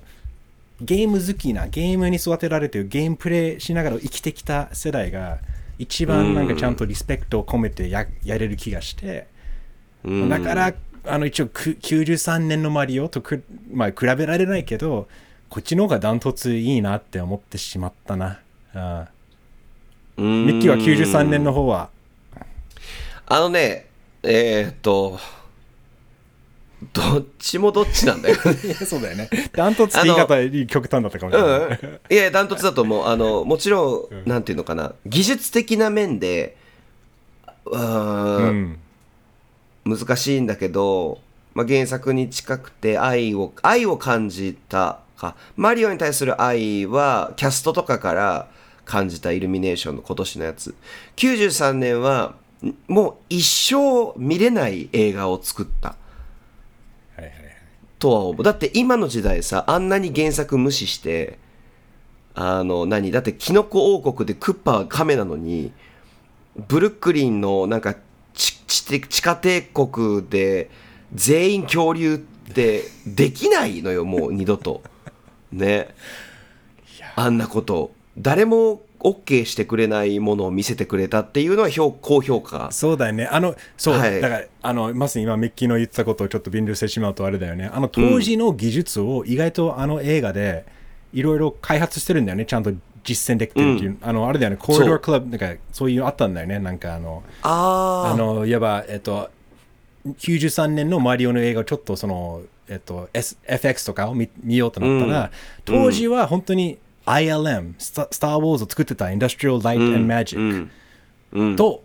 ゲーム好きなゲームに育てられてるゲームプレイしながら生きてきた世代が一番なんかちゃんとリスペクトを込めてややれる気がして、うん。だからあの一応く93年のマリオとく、まあ、比べられないけどこっちの方がダントツいいなって思ってしまったな、あミミッキーは93年の方は？あのね、えー、っと、どっちもどっちなんだよや そうだよね。ダントツって言い方極端だったかもしれない、うん。いや、ダントツだと思う。あの、もちろん、なんていうのかな、技術的な面で、うん難しいんだけど、まあ、原作に近くて愛を、愛を感じたか。マリオに対する愛は、キャストとかから感じたイルミネーションの今年のやつ。93年は、んもう一生見れない映画を作った。はいはいはいとは思う。だって今の時代さ、あんなに原作無視して、あの、何？だってキノコ王国でクッパは亀なのに、ブルックリンのなんか地地地下帝国で全員恐竜ってできないのよ、もう二度と。ね。あんなこと。誰も OK してくれないものを見せてくれたっていうのは評高評価。そうだよね。あの、そう、はいだから、あの、まさに今、ミッキーの言ってたことをちょっと便利してしまうとあれだよね。あの、当時の技術を意外とあの映画で、いろいろ開発してるんだよね。ちゃんと実践できてるっていう。あの、あれだよね、コリドークラブ、なんか、そういうのあったんだよね。なんか、あの、ああの、いわば、えっと、93年のマリオの映画をちょっとその、えっと、S、FX とかを見見ようとなったら、当時は本当に ILM スタスター・ウォーズを作ってたインダストリアル・ライト・アンド・マジックと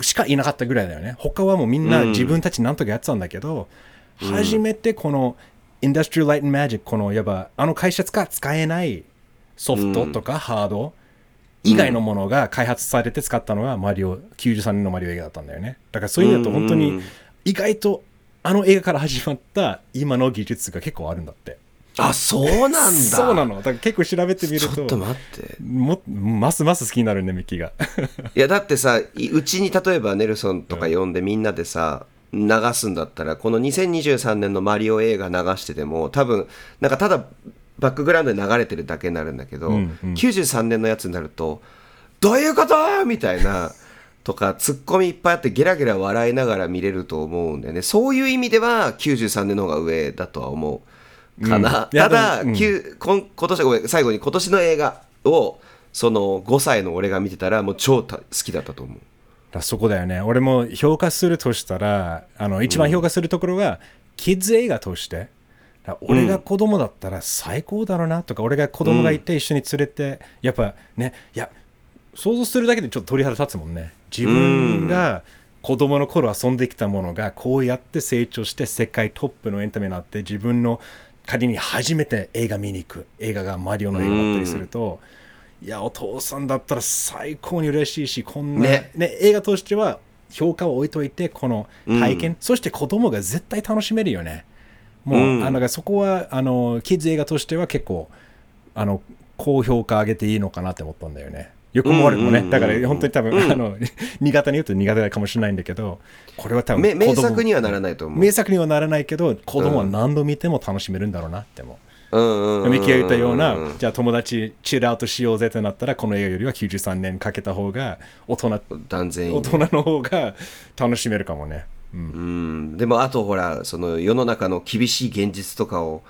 しかいなかったぐらいだよね。他はもうみんな自分たちなんとかやってたんだけど、初めてこのインダストリアル・ライト・マジックこのやばあの会社使使えないソフトとかハード以外のものが開発されて使ったのがマリオ93年のマリオ映画だったんだよね。だからそういう意味だと本当に意外とあの映画から始まった今の技術が結構あるんだって。あそうなんだ。そうなの。だから結構調べてみるとちょっと待って。もますます好きになるねミッキーが。いやだってさいうちに例えばネルソンとか呼んでみんなでさ、流すんだったらこの2023年のマリオ映画流してても多分なんかただバックグラウンドで流れてるだけになるんだけど、うんうん。93年のやつになると「どういうこと?」みたいな とかツッコミいっぱいあってゲラゲラ笑いながら見れると思うんだよね。そういう意味では93年の方が上だとは思うかな、うん。ただ、うん。今今年ごめん最後に今年の映画をその5歳の俺が見てたらもう超た好きだったと思う。だそこだよね。俺も評価するとしたらあの一番評価するところは、キッズ映画としてだ俺が子供だったら最高だろうなとか、俺が子供がいて一緒に連れて、やっぱねいや想像するだけでちょっと鳥肌立つもんね。自分が子供の頃遊んできたものがこうやって成長して世界トップのエンタメになって自分の仮に初めて映画見に行く映画がマリオの映画だったりすると、いやお父さんだったら最高に嬉しいしこんな、ね。ね映画としては評価を置いといてこの体験、そして子供が絶対楽しめるよねもう、うん。あのそこはあのキッズ映画としては結構あの高評価上げていいのかなって思ったんだよね。よくも悪くもね、うんうんうんうん。だから本当に多分、あの 苦手に言うと苦手かもしれないんだけどこれは多分め名作にはならないと思う。名作にはならないけど子供は何度見ても楽しめるんだろうなって思う、うんうんうんミキが言ったような、んじゃあ友達チルアウトしようぜってなったらこの映画よりは93年かけた方が大人断然大人の方が楽しめるかもね、うん。うん、でもあとほらその世の中の厳しい現実とかを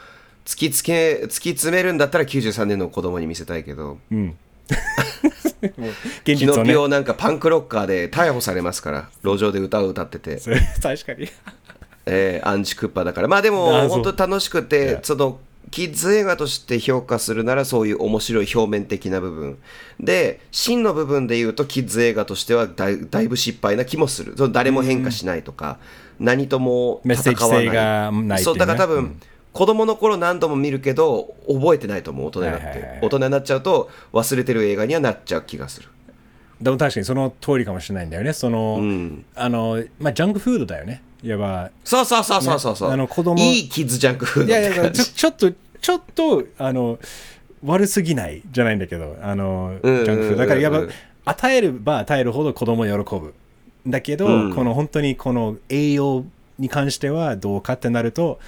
突きつけ突き詰めるんだったら93年の子供に見せたいけど。うん、現実をなんかパンクロッカーで逮捕されますから路上で歌を歌ってて、確かに。えーアンチクッパだから。まあでも本当に楽しくてそのキッズ映画として評価するならそういう面白い表面的な部分。で真の部分で言うとキッズ映画としてはだいだいぶ失敗な気もする。その誰も変化しないとか、何ともメッセージ戦わない性がないね。そうだから多分、うん。子供の頃何度も見るけど覚えてないと思う大人になって、はいはいはい。大人になっちゃうと忘れてる映画にはなっちゃう気がする。でも確かにその通りかもしれないんだよね。その、ん。あのまあジャンクフードだよねいわばそうそうそうそうそうそう、ねあの子供いいキッズジャンクフードいやいやちょ ちょっとちょっとあの悪すぎないじゃないんだけどあのジャンクフード。だからやっぱ与えれば与えるほど子供喜ぶ。だけど、うん。この本当にこの栄養に関してはどうかってなると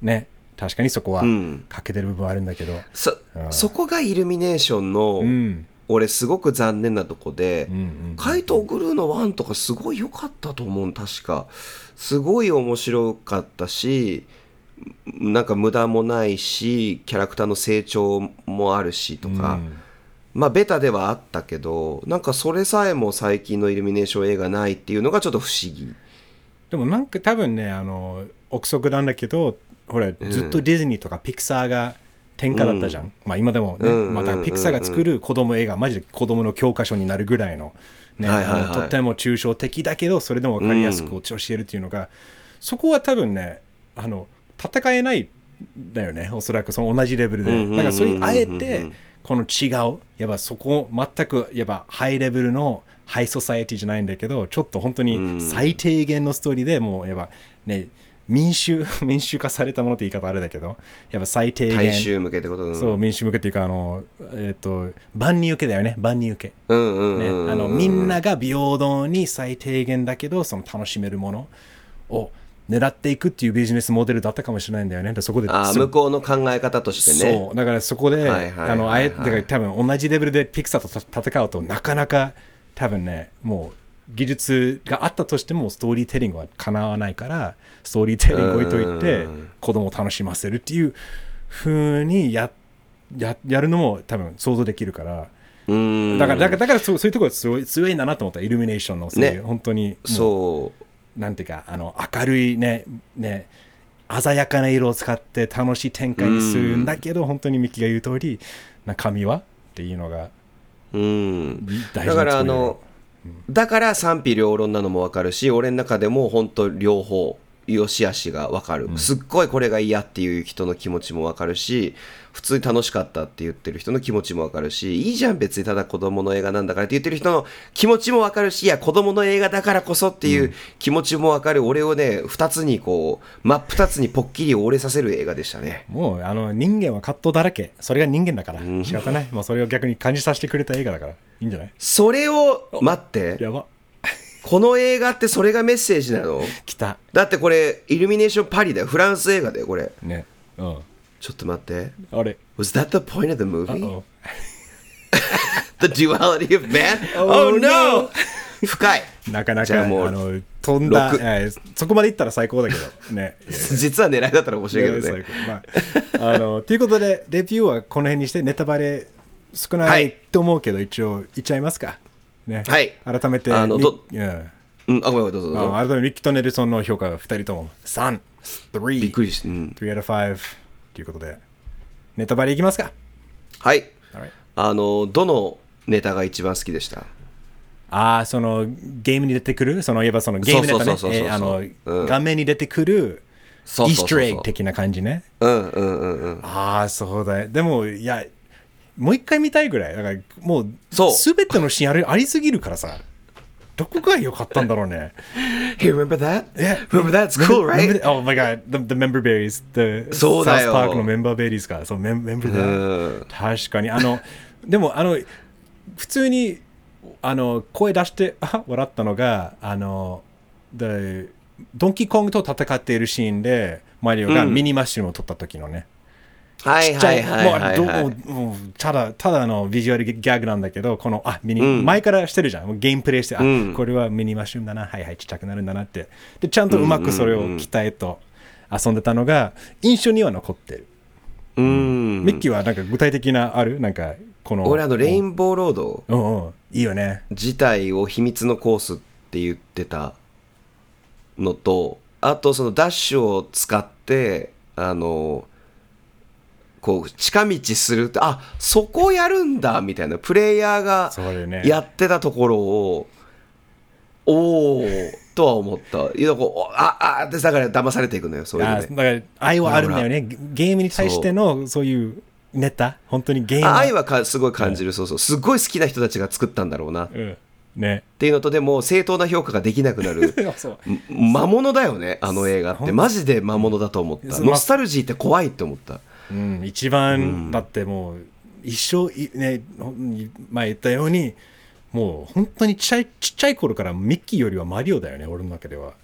ね確かにそこはうん。欠けてる部分はあるんだけど。そうん。そこがイルミネーションの、うん俺すごく残念なとこで、うんうん怪盗グルーの1とかすごい良かったと思う。確か。すごい面白かったしなんか無駄もないしキャラクターの成長もあるしとか、うん。まあベタではあったけどなんかそれさえも最近のイルミネーション映画ないっていうのがちょっと不思議。でもなんか多分ねあの憶測なんだけどほらずっとディズニーとかピクサーが天下だったじゃん、まあ今でもね、うんまあ、だからピクサーが作る子供映画マジで子供の教科書になるぐらいの,、ねはいはいはい。とっても抽象的だけどそれでも分かりやすく教えるっていうのが、そこは多分ねあの戦えないんだよねおそらくその同じレベルで、うんうんうんうんだからそういうあえてこの違うやっぱそこ全くやっぱハイレベルのハイソサエティじゃないんだけどちょっと本当に最低限のストーリーでもうやっぱね民衆 民衆化されたものって言い方あれだけどやっぱ最低限大衆向けってことうんそう民衆向けっていうかあのえっ、と万人受けだよね。万人受け。うんうんね、うんうん。あのみんなが平等に最低限だけどその楽しめるものを狙っていくっていうビジネスモデルだったかもしれないんだよね。でそこでそあー向こうの考え方としてね。そう。だからそこで、あのあえだから多分同じレベルでピクサーとた戦うとなかなか多分ねもう技術があったとしてもストーリーテリングはかなわないからストーリーテリング置いといてうん。子供を楽しませるっていう風にやややるのも多分想像できるから。うん。だからだからだからそうそういうところが強い強いんだなと思った。イルミネーションのそういう、ね。本当にそう。なんていうかあの明るいねね鮮やかな色を使って楽しい展開にするんだけど、本当にミキが言う通り中身はっていうのがうん。大事なだからあの、だから賛否両論なのも分かるし俺の中でも本当両方良し悪しが分かる、すっごいこれが嫌っていう人の気持ちも分かるし普通に楽しかったって言ってる人の気持ちも分かるしいいじゃん別にただ子供の映画なんだからって言ってる人の気持ちも分かるしいや子供の映画だからこそっていう気持ちも分かる、俺をね2つにこう真っ二つにポッキリ折れさせる映画でしたね。もうあの人間は葛藤だらけ。それが人間だから。仕方ない。もうそれを逆に感じさせてくれた映画だから。いいんじゃない？それを待って。やばこの映画ってそれがメッセージなの？来た。だってこれイルミネーションパリだよ。フランス映画だよこれ。ね。うん。ちょっと待って。あれ。Was that the point of the movie? The duality of man? Oh, Oh, no! 深い。なかなかもうの飛んだ、六えーそこまでいったら最高だけど。ね。実は狙いだったら面白いけどね。まああのということでレビューはこの辺にしてネタバレ少なはいいと思うけど、一応言っちゃいますかね。はい。改めてみあのどうん。うんあごめんどうぞどうぞ。あ改めてミッキーとネルソンの評価が2人とも。3、3、びっくりして、うん、3 out of 5ということで、ネタバレいきますか？はい。Alright あのどのネタが一番好きでした？ああ、そのゲームに出てくる、その言えばそのゲームネタね。あの、うん。画面に出てくるイーストエッグ的な感じね。うんうんうんうん。ああ、そうだよ。でも、いや、もう一回見たいぐらい。だからもう、そうすべてのシーンありありすぎるからさ。どこが良かったんだろうね。Hey remember that? Yeah. Remember that? It's cool Remember- right? Oh my god, the, the member berries. The そうだよ South Park のメンバーベリーズか。そう、メンバーうん確かに。あの、でも、あの、普通に、あの、声出して、あ笑ったのが、あの、The ドンキーコングと戦っているシーンで、マリオがうんミニマッシュルを取った時のね。はいちっちゃはいはいはいもうはいどもうもうただただのビジュアルギャグなんだけどこのあミニ、うん。前からしてるじゃん。もうゲームプレイして、うん。あこれはミニマッシュルだな。はいはいちっちゃくなるんだなって。でちゃんとうまくそれを鍛えと遊んでたのが印象には残ってる、うん。ミッキーはなんか具体的なある？なんかこの俺あのレインボーロード。うんうん。いいよね。自体を秘密のコースって言ってたのとあとそのダッシュを使ってあのこう近道するってあそこやるんだみたいなプレイヤーがやってたところをおおとは思った。いやこうああでだから騙されていくのよそういうのね。あだから愛はあるんだよね。ゲゲームに対してのそう。いうネタ？本当にゲーム？あ愛はかすごい感じる、そうそう。すごい好きな人たちが作ったんだろうな。っうん。ね。ていうのとでも正当な評価ができなくなる。魔物だよねあの映画って。マジで魔物だと思った。ノスタルジーって怖いって思ったうん、一番、だってもう一生いね前言ったようにもう本当にちっちゃいちっちゃい頃からミッキーよりはマリオだよね俺の中では、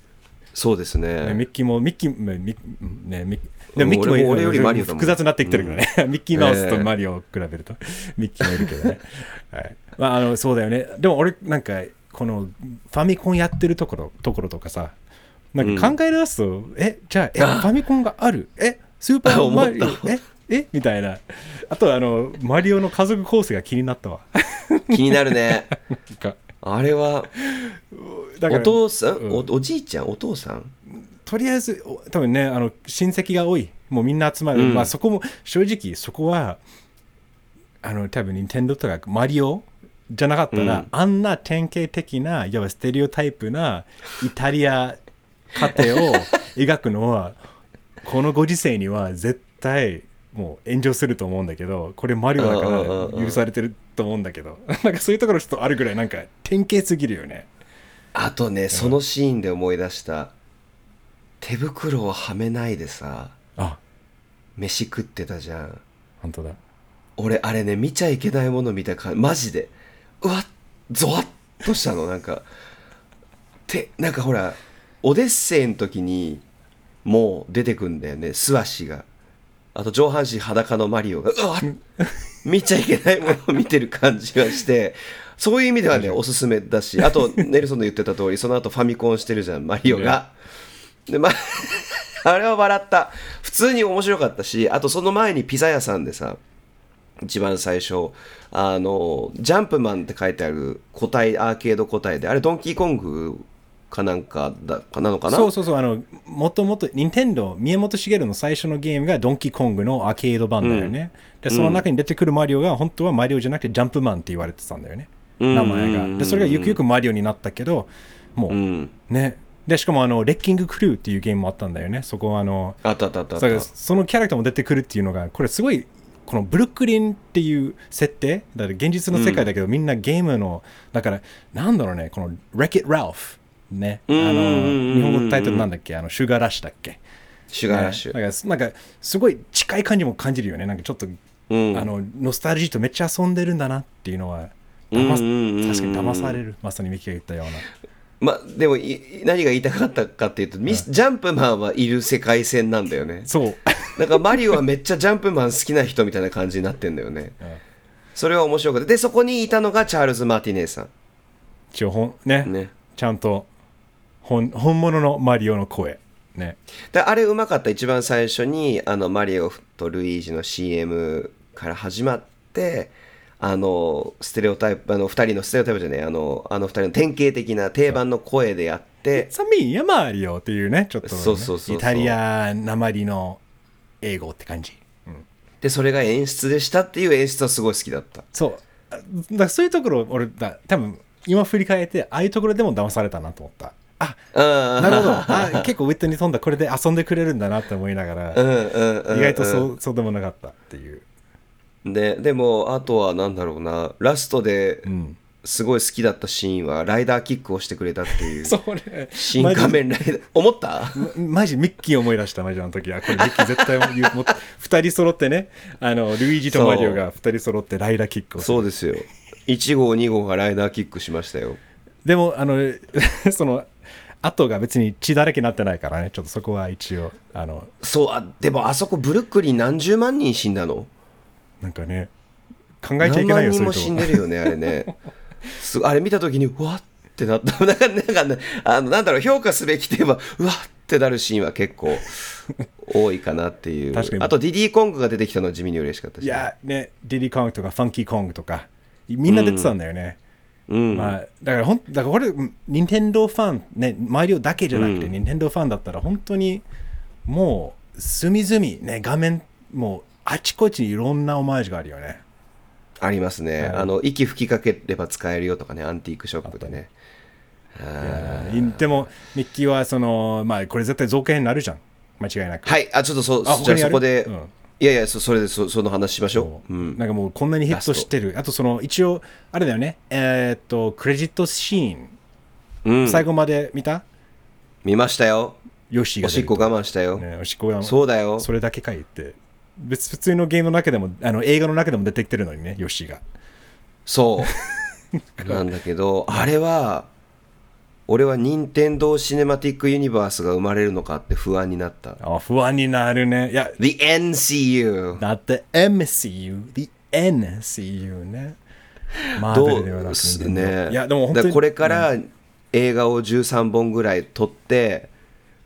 そうですね。ねミッキーもミッキーねミッねミッうんでミッキーも俺よりマリオ複雑になってきてるからね、ミッキーマウスとええ。マリオを比べると、ミッキーもいるけどね、はい。まあ、あのそうだよね。でも俺なんかこのファミコンやってるところところとかさなんか考え出すと、えじゃあえファミコンがある？えスーパーマリオ。え？え？みたいな。あとはあのマリオの家族構成が気になったわ。気になるね。あれはお父さん、うん。おおじいちゃん？お父さん？とりあえずお多分ねあの親戚が多い。もうみんな集まる、うん。まあそこも正直そこはあの多分任天堂とかマリオじゃなかったら、うん。あんな典型的ないわばステレオタイプなイタリア家庭を描くのは このご時世には絶対もう炎上すると思うんだけどこれマリオだかうんうんうんうんら許されてると思うんだけどなんかそういうところちょっとあるぐらいなんか典型すぎるよね。あとねそのシーンで思い出した。手袋をはめないでさあ。飯食ってたじゃん。本当だ。俺あれね見ちゃいけないもの見たかマジで。うわっゾワッとしたの。なんかてなんかほらオデッセイの時にもう出てくんだよね。素足が。あと上半身裸のマリオがうわっ見ちゃいけないものを見てる感じがして。そういう意味ではねおすすめだしあとネルソンの言ってた通りその後ファミコンしてるじゃんマリオが。でま あれは笑った。普通に面白かったしあとその前にピザ屋さんでさ一番最初あのジャンプマンって書いてある個体アーケード個体であれドンキーコングかなんかだかなのかな？そうそうそう、あの、もともと、任天堂宮本茂の最初のゲームがドンキーコングのアーケード版だよね。で、その中に出てくるマリオが、本当はマリオじゃなくてジャンプマンって言われてたんだよね。うん名前が。で、それがゆくゆくマリオになったけど、もう、うんね。で、しかも、あの、レッキングクルーっていうゲームもあったんだよね。そこは、あの、あったあったあったそのキャラクターも出てくるっていうのが、これすごい、このブルックリンっていう設定、だから現実の世界だけど、みんなゲームの、だから、なんだろうね、この Wreck It Ralph、ね、あうんうんうんの、うん。日本語タイトルなんだっけ、あの、シュガーラッシュだっけ？シュガーラッシュ、ね。なんか、すごい近い感じも感じるよね。なんかちょっと、うん。あの、ノスタルジーとめっちゃ遊んでるんだなっていうのは、確かに騙される。まさにミキが言ったような。までもい何が言いたかったかっていうと、ミスジャンプマンはいる世界線なんだよね。そう。だからマリオはめっちゃジャンプマン好きな人みたいな感じになってんだよね。それは面白くて。でそこにいたのがチャールズ・マーティネーさ一応ほん、ね、んね。ちゃんと本本物のマリオの声。ね。であれうまかった一番最初にあのマリオとルイージの CM から始まってあのステレオタイプあの2人のステレオタイプじゃないあのあの2人の典型的な定番の声でやってサミーやマリオっていうね、ちょっとね、そうそうそうイタリアなまりの英語って感じ。うんでそれが演出でしたっていう演出はすごい好きだったそう。あだそういうところ、俺だ、多分今振り返って、ああいうところでも騙されたなと思った。ああなるほど。あ結構ウィットに飛んだ、これで遊んでくれるんだなって思いながら、うんうんうん。うん意外とそうそうでもなかったっていう。ででもあとはなんだろうな。ラストでうん。すごい好きだったシーンはライダーキックをしてくれたっていう。それ、新仮面ライダー。思った？ママジミッキー思い出したマジあの時は。これミッキー絶対言う。もっと2人揃ってねあのルイージとマリオが2人揃ってライダーキックをそうですよ。1号2号がライダーキックしましたよ。でもあの その後が別に血だらけになってないからね。ちょっとそこは一応あの。そうあでもあそこブルックリン何十万人死んだの？なんかね考えちゃいけないよ何万人も死んでるよねあれね。すあれ見た時にうわってなった。なんかなんかねあのなんだろう評価すべきテーマうわってなるシーンは結構 多いかなっていう。確かに。あとディディ・コングが出てきたのは地味に嬉しかったしいやねディディ・コングとかファンキー・コングとかみんな出てたんだよね、うん、まあ、だからほんだからこれ任天堂ファンねマリオだけじゃなくて、うん。任天堂ファンだったら本当にもう隅々ね画面もうあちこちにいろんなオマージュがあるよね。ありますね、はい。あの息吹きかければ使えるよとかねアンティークショップでね。でもミッキーはそのまあこれ絶対続編になるじゃん。間違いなく。はい。あちょっとそじゃあそこで、うんいやいやそそれでそその話しましょう、う。ん、なんかもうこんなにヒットしてる。あとその一応あれだよね。えーっとクレジットシーン、うん。最後まで見た？見ましたよ。ヨッシーが出るおしっこ我慢したよ、ね、おしっこがそうだよ。それだけかいって。別普通のゲームの中でもあの映画の中でも出てきてるのにねヨッシーが。そう。なんだけどあれは俺は任天堂シネマティックユニバースが生まれるのかって不安になった。あ不安になるね。いや The NCU だって MCU the NCU ね。マーどベルではなくうすてね。いやでも本当にこれから映画を13本ぐらい撮って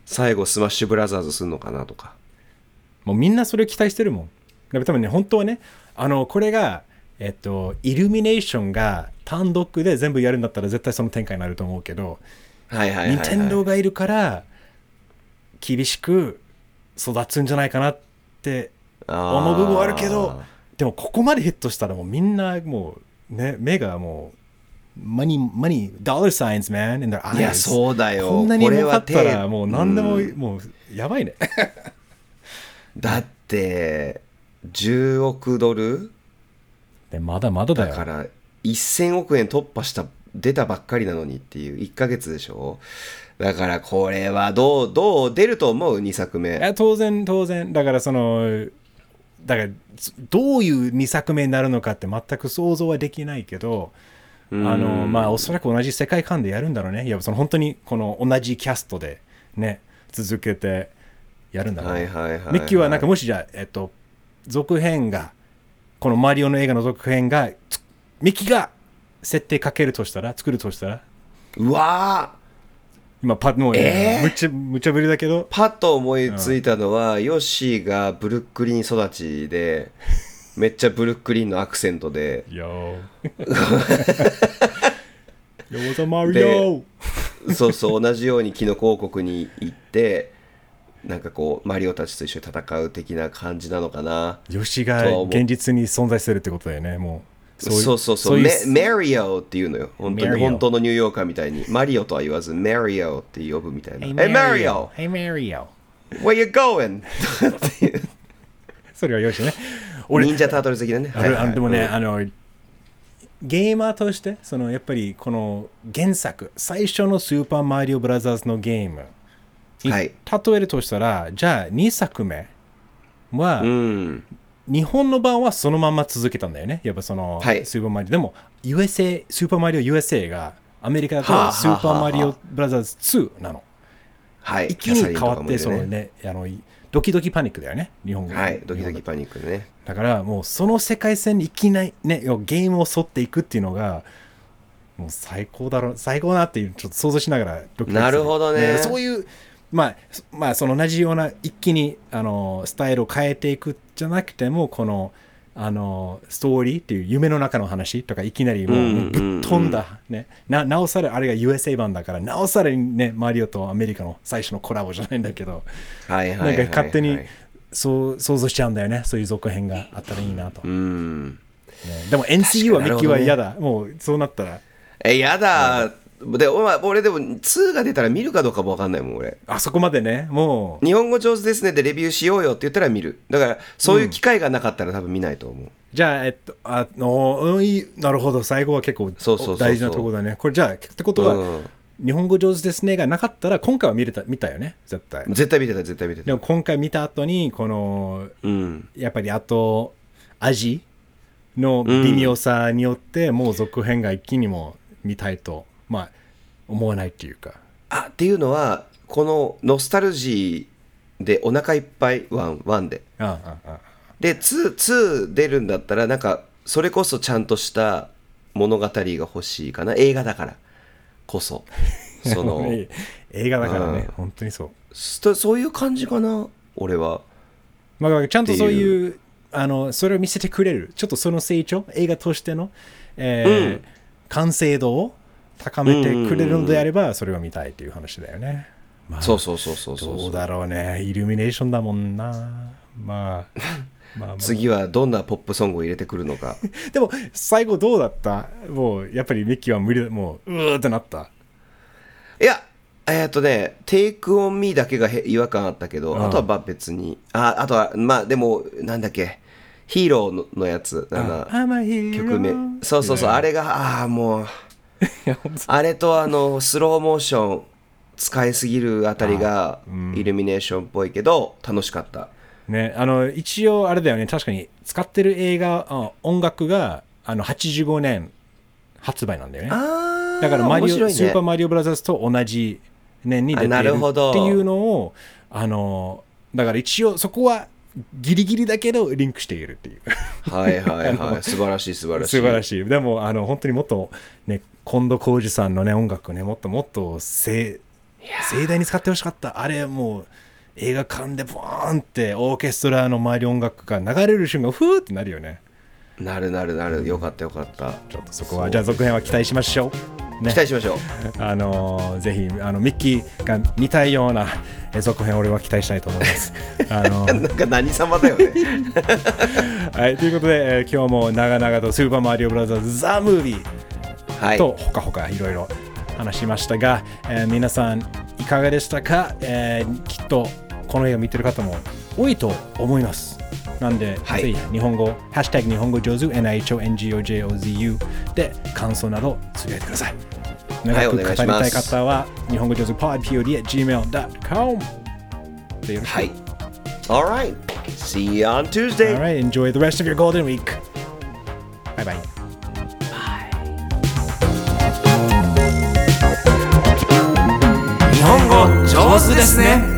最後スマッシュブラザーズするのかなとか。もうみんなそれを期待してるもん。でも多分ね本当はねあのこれがえっとイルミネーションが単独で全部やるんだったら絶対その展開になると思うけどはいはいはい、任天堂がいるから厳しく育つんじゃないかなって思う部分はあるけどでもここまでヒットしたらもうみんなもうね目がもうマニーマニードルサインズ man in their eyes いやそうだよ。こんなに儲かったら手もう何でも、うんもうやばいね。だって10億ドルでまだまだだよ。だから1000億円突破した出たばっかりなのにっていう1ヶ月でしょ。だからこれはどうどう出ると思う？2作い目や当然当然。だからそのだからどういう2作目になるのかって全く想像はできないけどあのまあおそらく同じ世界観でやるんだろうね。いやその本当にこの同じキャストでね続けてやるんだろうね、はいはいはいはい。ミッキーはなんかもしじゃあえっと続編がこのマリオの映画の続編がつミッキーが設定かけるとしたら作るとしたらうわー。今パもう、えー。むっちゃむちゃぶりだけど。パッと思いついたのは、ヨッシーがブルックリン育ちで めっちゃブルックリンのアクセントで。Yo Yo what's up Mario そうそう同じようにキノコ王国に行ってなんかこうマリオたちと一緒に戦う的な感じなのかな。ヨシが現実に存在するってことだよねもう。そうそうそうそう。メメリオっていうのよ。本当に本当のニューヨーカーみたいに。マリオとは言わずメリオって呼ぶみたいな。Hey Hey Mario Hey Mario Where you going? っていうそれはよしね。忍者タートル的なね、あれあのでもね、あのゲーマーとしてそのやっぱりこの原作最初の「スーパーマリオブラザーズ」のゲームにはい。例えるとしたらじゃあ2作目は、うん。日本の版はそのまま続けたんだよね。やっぱその、はい。スーパーマリオ。でも USA スーパーマリオ USA がアメリカだとはあスーパーマリオブラザーズ2なの。はい。一気に変わってそのねあのドキドキパニックだよね。日本語。はいドキドキパニックでね。だからもうその世界線にいきなりねゲームを沿っていくっていうのがもう最高だろ最高だなっていうちょっと想像しながらドキドキなるほどねそういうまあそまあその同じような一気にあのスタイルを変えていくじゃなくてもこのあのストーリーっていう夢の中の話とかいきなりもうぶっ飛んだ、ね、ななおさらあれが USA 版だからなおさらにねマリオとアメリカの最初のコラボじゃないんだけどはいはいはい、はい、なんか勝手にそう想像しちゃうんだよね。そういう続編があったらいいなと、うん。ね。でも NCU はミッキーは嫌だ、確もうそうなったら。えやだ前俺でも2が出たら見るかどうかも分かんないもん俺。あそこまでね。もう。日本語上手ですね。でレビューしようよって言ったら見る。だからそういう機会がなかったら多分見ないと思う、じゃあえっとあのうんなるほど。最後は結構そうそうそうそう。大事なところだね。これじゃあってことは、うん。日本語上手ですねがなかったら今回は見れた見たよね絶対。絶対見てた絶対見てた。でも今回見た後にこのうん。やっぱりあと味の微妙さによって、もう続編が一気にも見たいとまあ思わないっていうか。あっていうのはこのノスタルジーでお腹いっぱいワンワンで。ああああ。で 2, 2出るんだったらなんかそれこそちゃんとした物語が欲しいかな。映画だから。こそ。その映画だからね、うん。本当にそう。そそういう感じかな？俺は。まあ、ちゃんとそういう。あのそれを見せてくれる。ちょっとその成長？映画としての、えーうん。完成度を？高めてくれるのであればそれを見たいっていう話だよね、まあ、そうそうそうそうそうどうだろうね。イルミネーションだもんな。まあまあ、まあ、次はどんなポップソングを入れてくるのか。でも最後どうだった？もうやっぱりミッキーは無理だ。もううーってなった。いやえっ、とね「Take on Me」だけがへ違和感あったけど、うん。あとはまあ別にああとはまあでもなんだっけ？ヒーローののやつな。んだ曲名。そうそうそうあれがああもうあれとあのスローモーション使いすぎるあたりがイルミネーションっぽいけど楽しかった。ね、あの一応あれだよね。確かに使ってる映画あ音楽があの85年発売なんだよね。あだからマリオ、ね。スーパーマリオブラザーズと同じ年に出てるるほど。っていうのをあのだから一応そこはギリギリだけどリンクしているっていう。はいはいはい。素晴らしい素晴らしい。素晴らしい。でもあの本当にもっとね近藤浩二さんのね音楽ねもっともっと盛盛大に使ってほしかった。あれもう映画館でボーンってオーケストラの周り音楽が流れる瞬間ふーってなるよね。なるなるなる。よかったよかった。ちょっとそこはじゃあ続編は期待しましょう。ね。期待しましょう。あのーぜひあのミッキーが見たいようなえ続編を俺は期待したいと思います。あのー。なんか何様だよね。はい、ということで、えー今日も長々とスーパーマリオブラザーズ・ザ・ムービー。はいとほかほかいろいろ話しましたが、えー皆さんいかがでしたか、えーきっとこの映画見てる方も多いと思います。なんで、はいぜひ日本語、ハッシュタグ日本語上手、NIHONGOJOZU で感想などつぶやいてください。長く語りたい方は、日本語上手 pod gmail.com でよろしく。はい Alright See you on Tuesday Alright, enjoy the rest of your golden week. Bye bye. 上手ですね。